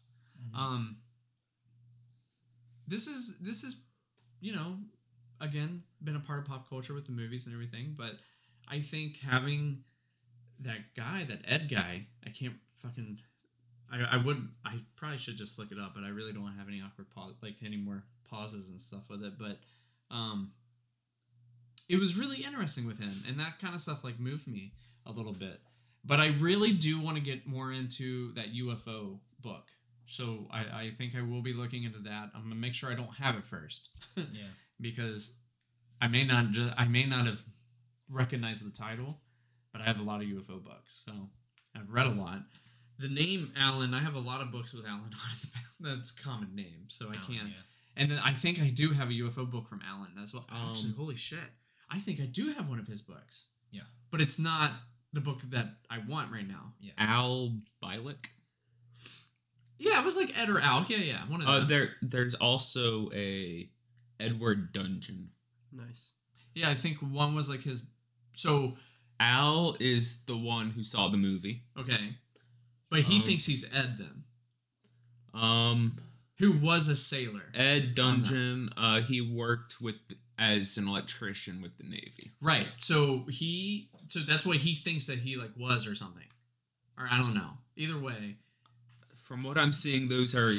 Um this is this is you know again been a part of pop culture with the movies and everything, but I think having that guy, that Ed guy, I can't fucking I, I would I probably should just look it up, but I really don't want to have any awkward pause like any more pauses and stuff with it. But um it was really interesting with him and that kind of stuff like moved me a little bit. But I really do want to get more into that UFO book. So I, I think I will be looking into that. I'm gonna make sure I don't have it first. Yeah. because I may not just I may not have recognized the title, but I have a lot of UFO books, so I've read a lot. The name Alan, I have a lot of books with Alan on it. That's a common name, so I Alan, can't. yeah. And then I think I do have a UFO book from Alan as well. Actually, Um, holy shit! I think I do have one of his books. Yeah. but it's not the book that I want right now. Yeah. Al Bielek. Yeah, it was like Ed or Al. Yeah, yeah, one of Uh, those. there, there's also a Edward Dungeon. Nice. yeah, I think one was like his. So Al is the one who saw the movie. okay, but he Um, thinks he's Ed then. Um, who was a sailor. Ed Dungeon. Uh, he worked with as an electrician with the Navy. Right. So he so that's what he thinks that he like was or something. Or I don't know. Either way, From what I'm seeing, those are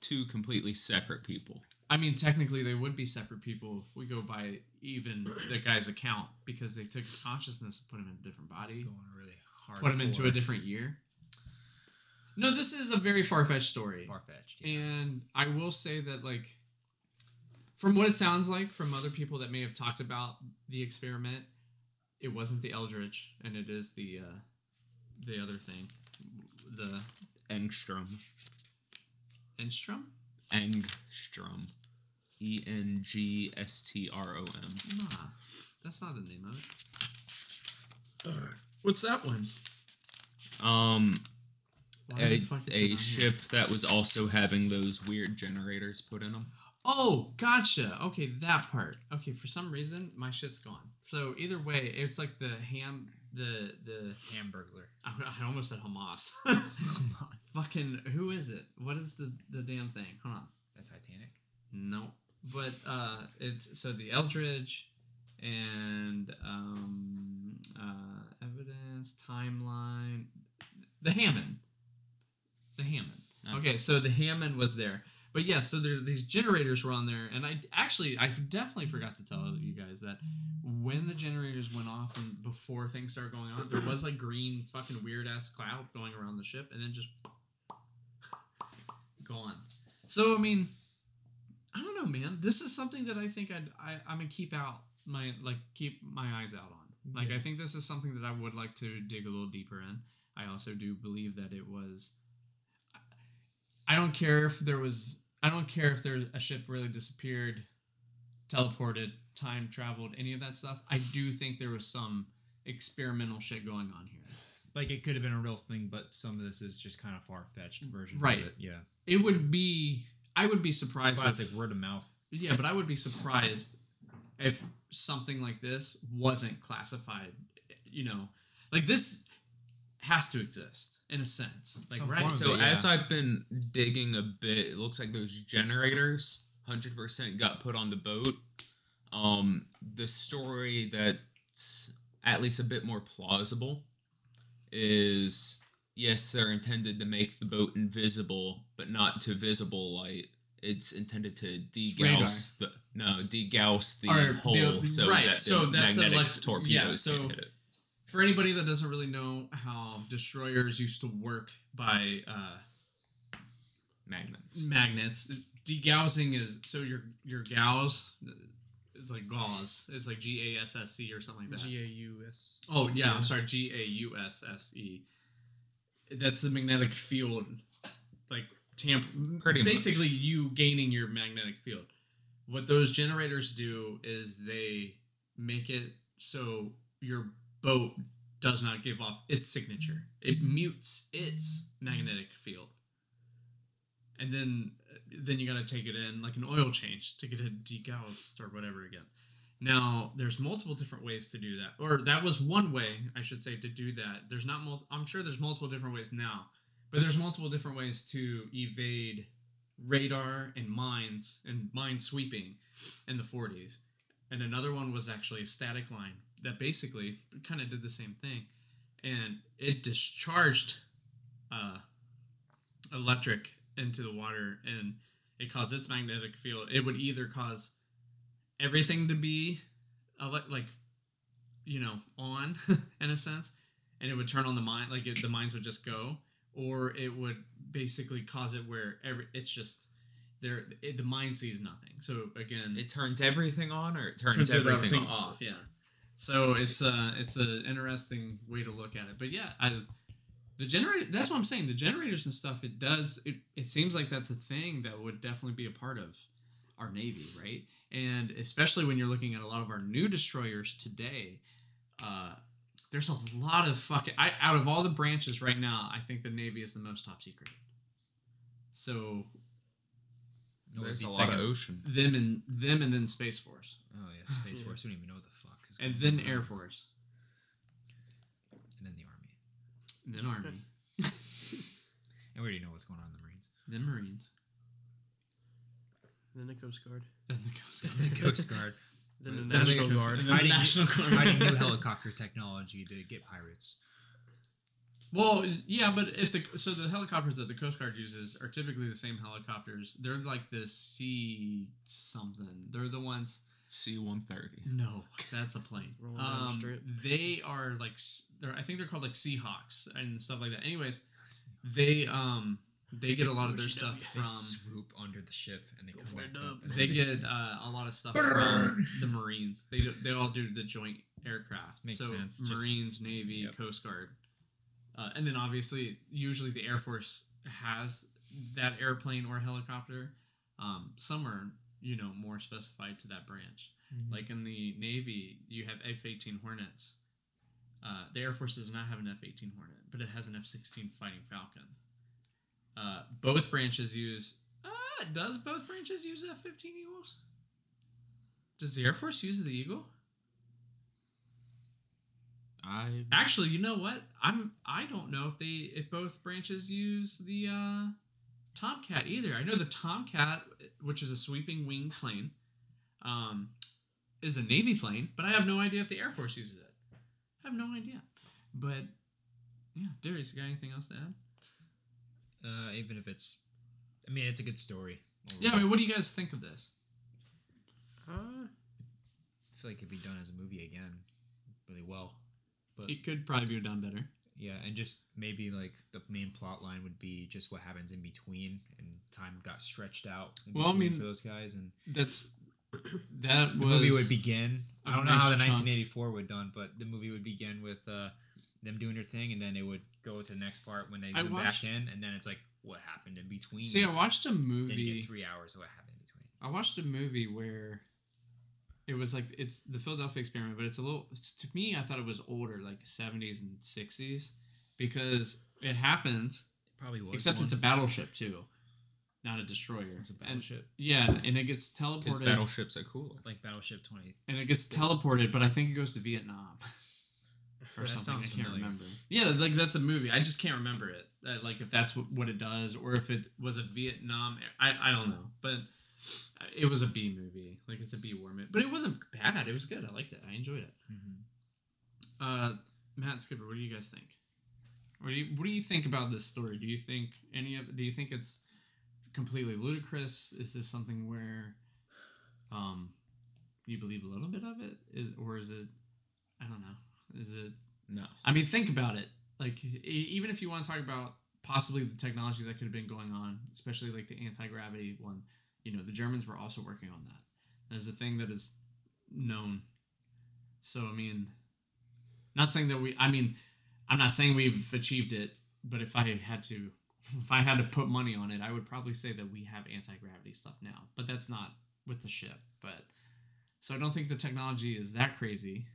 two completely separate people. I mean technically they would be separate people if we go by even the guy's account because they took his consciousness and put him in a different body, So really hard. put him into a different year. No, this is a very far-fetched story. far fetched. Yeah. And I will say that, like, from what it sounds like from other people that may have talked about the experiment, it wasn't the Eldridge, and it is the uh, the other thing, the Engstrom. Engstrom. Engstrom. E N G S T R O M. Nah, that's not the name of it. What's that one? Um, Why a, the fuck is it a on here? ship that was also having those weird generators put in them. Oh, gotcha. Okay, that part. Okay, for some reason my shit's gone. So either way, it's like the ham, the the. Hamburglar. I, I almost said Hamas. Hamas. Fucking who is it? What is the the damn thing? Hold on. The Titanic. No, but uh, it's so the Eldridge and um, uh, evidence timeline. The Hammond. The Hammond. Okay, so the Hammond was there. But yeah, so there these generators were on there, and I actually I definitely forgot to tell you guys that when the generators went off and before things started going on, there was like green fucking weird ass cloud going around the ship, and then just gone. So I mean, I don't know, man. This is something that I think I'd, I I'm gonna keep out my like keep my eyes out on. Like I think this is something that I would like to dig a little deeper in. I also do believe that it was. I don't care if there was. I don't care if there's a ship really disappeared, teleported, time traveled, any of that stuff. I do think there was some experimental shit going on here. Like it could have been a real thing, but some of this is just kind of far fetched version. Right. Of it. Yeah. It would be. I would be surprised. if- Classic word of mouth. Yeah, but I would be surprised if something like this wasn't classified. You know, like this has to exist in a sense. Like Some right. So it, yeah. as I've been digging a bit, it looks like those generators, hundred percent, got put on the boat. Um, the story that's at least a bit more plausible is yes, they're intended to make the boat invisible, but not to visible light. It's intended to degauss the no degauss the Or hull the- so right, that so that's a magnetic elect- torpedoes yeah, so- can hit it. For anybody that doesn't really know how destroyers used to work by uh, Magnets. magnets, degaussing is so your your gauze. It's like gauze. It's like G A S S C or something like that. G A U S. Oh yeah, I'm sorry, G A U S S E. That's the magnetic field, like tamp. Pretty much. basically you gaining your magnetic field. What those generators do is they make it so your boat does not give off its signature. It mutes its magnetic field, and then then you got to take it in like an oil change to get it degaussed or whatever again. Now, there's multiple different ways to do that, or that was one way I should say to do that. There's not mul- I'm sure there's multiple different ways now, but there's multiple different ways to evade radar and mines and mine sweeping in the 40s. And another one was actually a static line that basically kind of did the same thing, and it discharged uh, electric into the water and it caused its magnetic field. It would either cause everything to be ele- like you know on in a sense and it would turn on the mine like it, the mines would just go or it would basically cause it where every it's just there it, the mine sees nothing so again It turns everything on, or it turns, turns everything, everything off. off yeah so it's a it's an interesting way to look at it. But yeah i the generator that's what i'm saying. The generators and stuff it does it, it seems like that's a thing that would definitely be a part of our navy right? And especially when you're looking at a lot of our new destroyers today uh there's a lot of fucking I, out of all the branches right now i think the navy is the most top secret. So No, There's a lot of ocean. them and them and then space force. Oh yeah, Space Force. We don't even know what the and then air force and then the army. and then army And we already know what's going on in the Marines. then marines Then the Coast Guard. then the coast And the Coast Guard. Then the Then National the- Guard. then the national guard Hiding new helicopter technology to get pirates. Well, yeah, but if the so the helicopters that the Coast Guard uses are typically the same helicopters. They're like the C something. They're the ones. C one thirty. No, that's a plane. Rolling down the Um, they are like they're I think they're called like Seahawks and stuff like that. Anyways, they um they get a lot of their stuff They from swoop under the ship and they come for back up. they get uh, a lot of stuff from the Marines. They do, they all do the joint aircraft. Makes so sense, just- Marines, Navy, Yep. Coast Guard, uh, and then obviously usually the Air Force has that airplane or helicopter. Um, some are you know more specified to that branch. Mm-hmm. Like in the Navy, you have F eighteen Hornets. Uh, the Air Force does not have an F eighteen Hornet, but it has an F sixteen Fighting Falcon. Uh, both branches use. Uh, does both branches use F fifteen Eagles? Does the Air Force use the Eagle? I Actually, you know what? I'm. I don't know if they if both branches use the uh, Tomcat either. I know the Tomcat, which is a sweeping wing plane, um, is a Navy plane, but I have no idea if the Air Force uses it. I have no idea. But yeah, Darius, you got anything else to add? Uh, even if it's, I mean, it's a good story. Yeah, I mean, what do you guys think of this? Uh, I feel like it could be done as a movie again, really well. But It could probably be done better. Yeah, and just maybe like the main plot line would be just what happens in between, and time got stretched out. In Well, I between mean, for those guys, and That's that the movie would begin. I don't know how the chunk. 1984 would done, but the movie would begin with uh, them doing their thing, and then it would go to the next part when they zoom watched- back in, and then it's like what happened in between. See, I watched a Then movie. get three hours of what happened in between. I watched a movie where it was like it's the Philadelphia experiment, but it's a little it's, to me. I thought it was older, like seventies and sixties, because it happens. Probably was. Except it's a battleship too, not a destroyer. It's a And- battleship. yeah, and it gets teleported, battleships are cool. like Battleship 20. and it gets teleported, but I think it goes to Vietnam or That something. sounds I can't familiar. remember. Yeah, like that's a movie. I just can't remember it. Uh, like if that's what, what it does, or if it was a Vietnam. I I don't know, but it was a B movie. Like it's a B war movie, but it wasn't bad. It was good. I liked it. I enjoyed it. Uh, Matt Skipper, what do you guys think? What do you What do you think about this story? Do you think any of? Do you think it's completely ludicrous? Is this something where, um, you believe a little bit of it, is, or is it? I don't know. Is it? No. I mean, think about it. Like, even if you want to talk about possibly the technology that could have been going on, especially like the anti gravity one, you know, the Germans were also working on that. That's a thing that is known. So, I mean, not saying that we, I mean, I'm not saying we've achieved it, but if I had to, if I had to put money on it, I would probably say that we have anti gravity stuff now. But that's not with the ship. But so I don't think the technology is that crazy.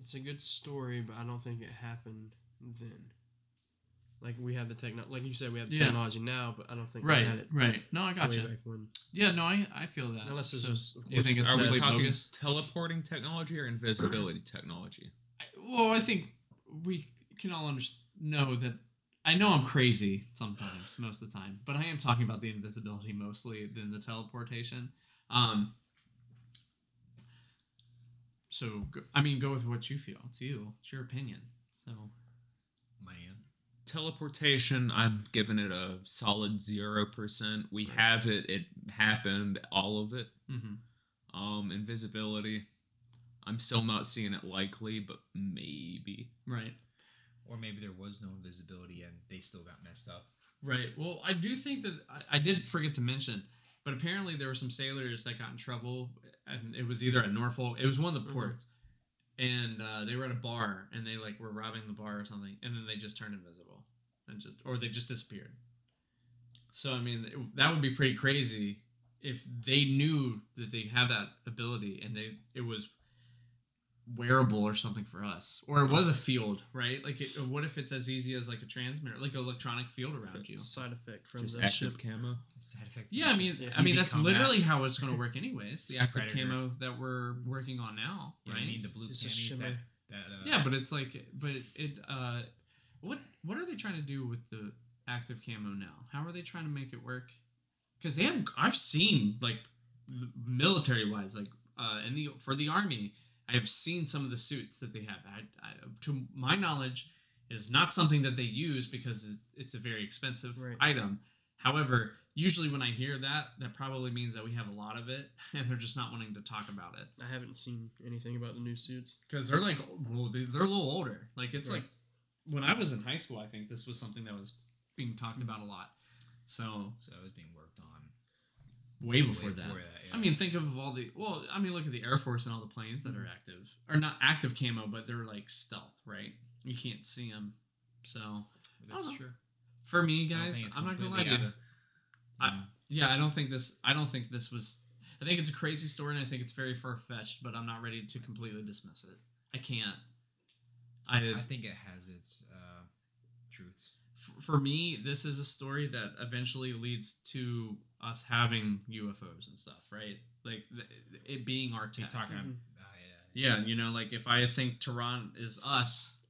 it's a good story, but I don't think it happened then. Like we have the techno, like you said, we have the Yeah. technology now, but I don't think Right, we had it right. No, I got gotcha. back. Yeah, no, I I feel that. Unless it's So, just you think it's Are we talking bogus? teleporting technology or invisibility technology? Well, I think we can all understand know that I know I'm crazy sometimes, most of the time, but I am talking about the invisibility mostly than the teleportation. Um, so go- I mean, go with what you feel. It's you. It's your opinion. So Man. Teleportation, I'm giving it a solid zero percent. We have it. It happened. All of it. mhm. Um, invisibility. I'm still not seeing it likely, but maybe. right, Or maybe there was no invisibility and they still got messed up. right. Well, I do think that I, I did forget to mention, but apparently there were some sailors that got in trouble, and it was either at Norfolk. It was one of the Mhm. ports. and uh, they were at a bar and they like were robbing the bar or something and then they just turned invisible and just or they just disappeared so i mean it- that would be pretty crazy if they knew that they had that ability and they it was wearable or something for us or it was a field right like it, what if it's as easy as like a transmitter like an electronic field around you Side effect from Just the active ship. camo. Side effect. yeah i mean Yeah. i mean that's literally that. how it's going to work anyways the active Predator. camo that we're working on now Yeah, right I mean the blue It's a that, that uh, Yeah, but it's like, but it, uh, what what are they trying to do with the active camo now? How are they trying to make it work? Because they have, I've seen like military wise, like uh, in the for the army, I have seen some of the suits that they have. I, I, to my knowledge, is not something that they use because it's a very expensive Right. item. However, usually when I hear that, that probably means that we have a lot of it, and they're just not wanting to talk about it I haven't seen anything about the new suits. because they're like well they- they're a little older like it's Right. like when i was in high school i think this was something that was being talked about a mm-hmm. lot so so it was being worked on way way before that before that. yeah. i mean think of all the well i mean look at the air force and all the planes that are mm-hmm. active or not active camo but they're like stealth right you can't see them so that's I don't know. true. for me guys i'm not gonna lie to you of- I- mm-hmm. yeah i don't think this i don't think this was i think it's a crazy story and i think it's very far-fetched but i'm not ready to completely dismiss it i can't i, I think it has its uh, truths. f- for me, this is a story that eventually leads to us having UFOs and stuff, right? Like th- it being our You're tech. talking Mhm. about, uh, yeah, Yeah, you know, like if I think Tehran is us,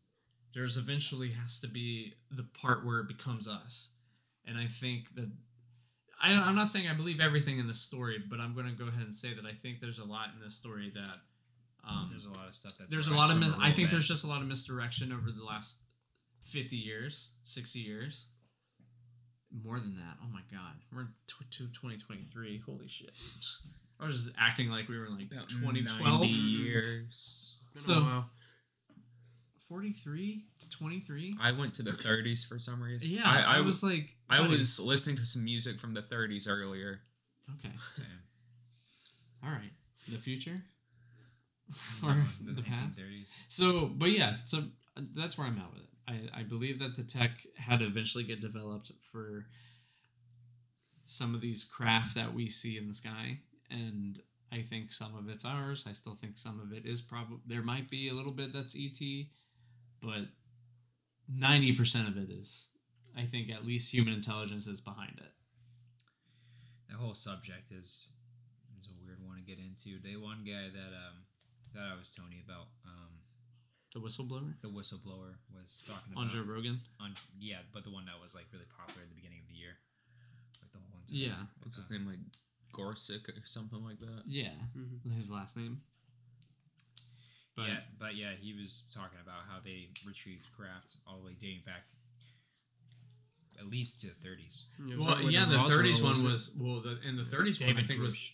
there's eventually has to be the part where it becomes us, and I think that I, I'm not saying I believe everything in this story, but I'm going to go ahead and say that I think there's a lot in this story that um, there's a lot of stuff that there's a lot of mis- I think there's just a lot of misdirection over the last 50 years, 60 years. More than that. Oh my god. We're in t- to 2023. Holy shit. I was just acting like we were in like About 2012. 90 years. Been a So- 43 to 23? I went to the 30s for some reason. Yeah, I, I was like I buddy. was listening to some music from the 30s earlier. Okay. Same. All right. The future? No, or the, past? 1930s. So, but yeah, so uh, that's where I'm at with it. I, I believe that the tech had to eventually get developed for some of these craft that we see in the sky, and I think some of it's ours. I still think some of it is probably there might be a little bit that's ET, but ninety percent of it is. I think at least human intelligence is behind it. That whole subject is is a weird one to get into. Day one guy that um that I was telling you about, um, The whistleblower the whistleblower was talking about Joe Rogan. on yeah, but the one that was like really popular at the beginning of the year. Like the whole one. Yeah, What's his name? Like Gorsick or something like that. yeah, Mhm. his last name. But yeah, but yeah, he was talking about how they retrieved craft all the way dating back at least to the 30s. Yeah, Well, yeah, the Roswell 30s one it? was well, the and the 30s one I David think was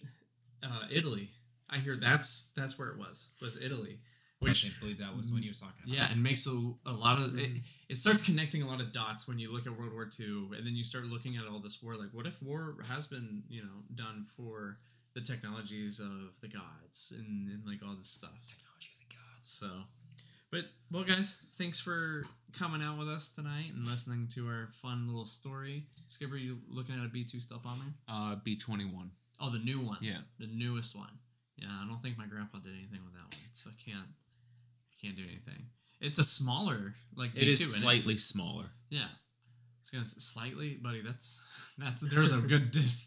uh, Italy. I hear that's that's where it was was Italy, Which which I believe that was when he was talking about. yeah, and makes a, a lot of it, Mhm. it starts connecting a lot of dots when you look at World War II, and then you start looking at all this war. Like, what if war has been you know done for the technologies of the gods and, and like all this stuff? Technology of the gods. So, but well, guys, thanks for coming out with us tonight and listening to our fun little story. Skipper, you looking at a B two stealth bomber? Uh, B21. Oh, the new one. Yeah. the newest one. Yeah, I don't think my grandpa did anything with that one, so I can't I can't do anything. It's a smaller like it is V2, slightly it? smaller. Yeah, it's gonna slightly, buddy. That's that's there's a good diff,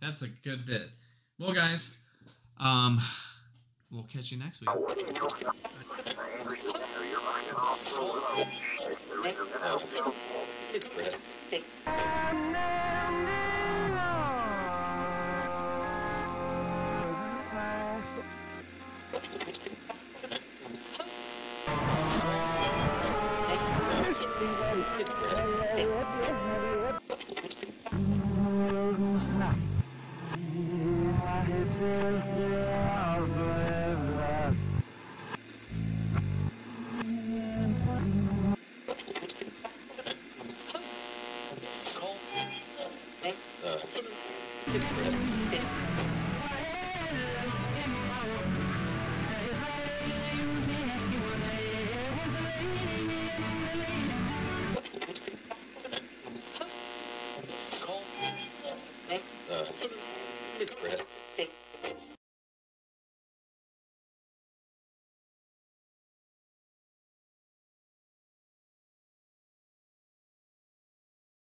that's a good bit. Well, guys, um, we'll catch you next week.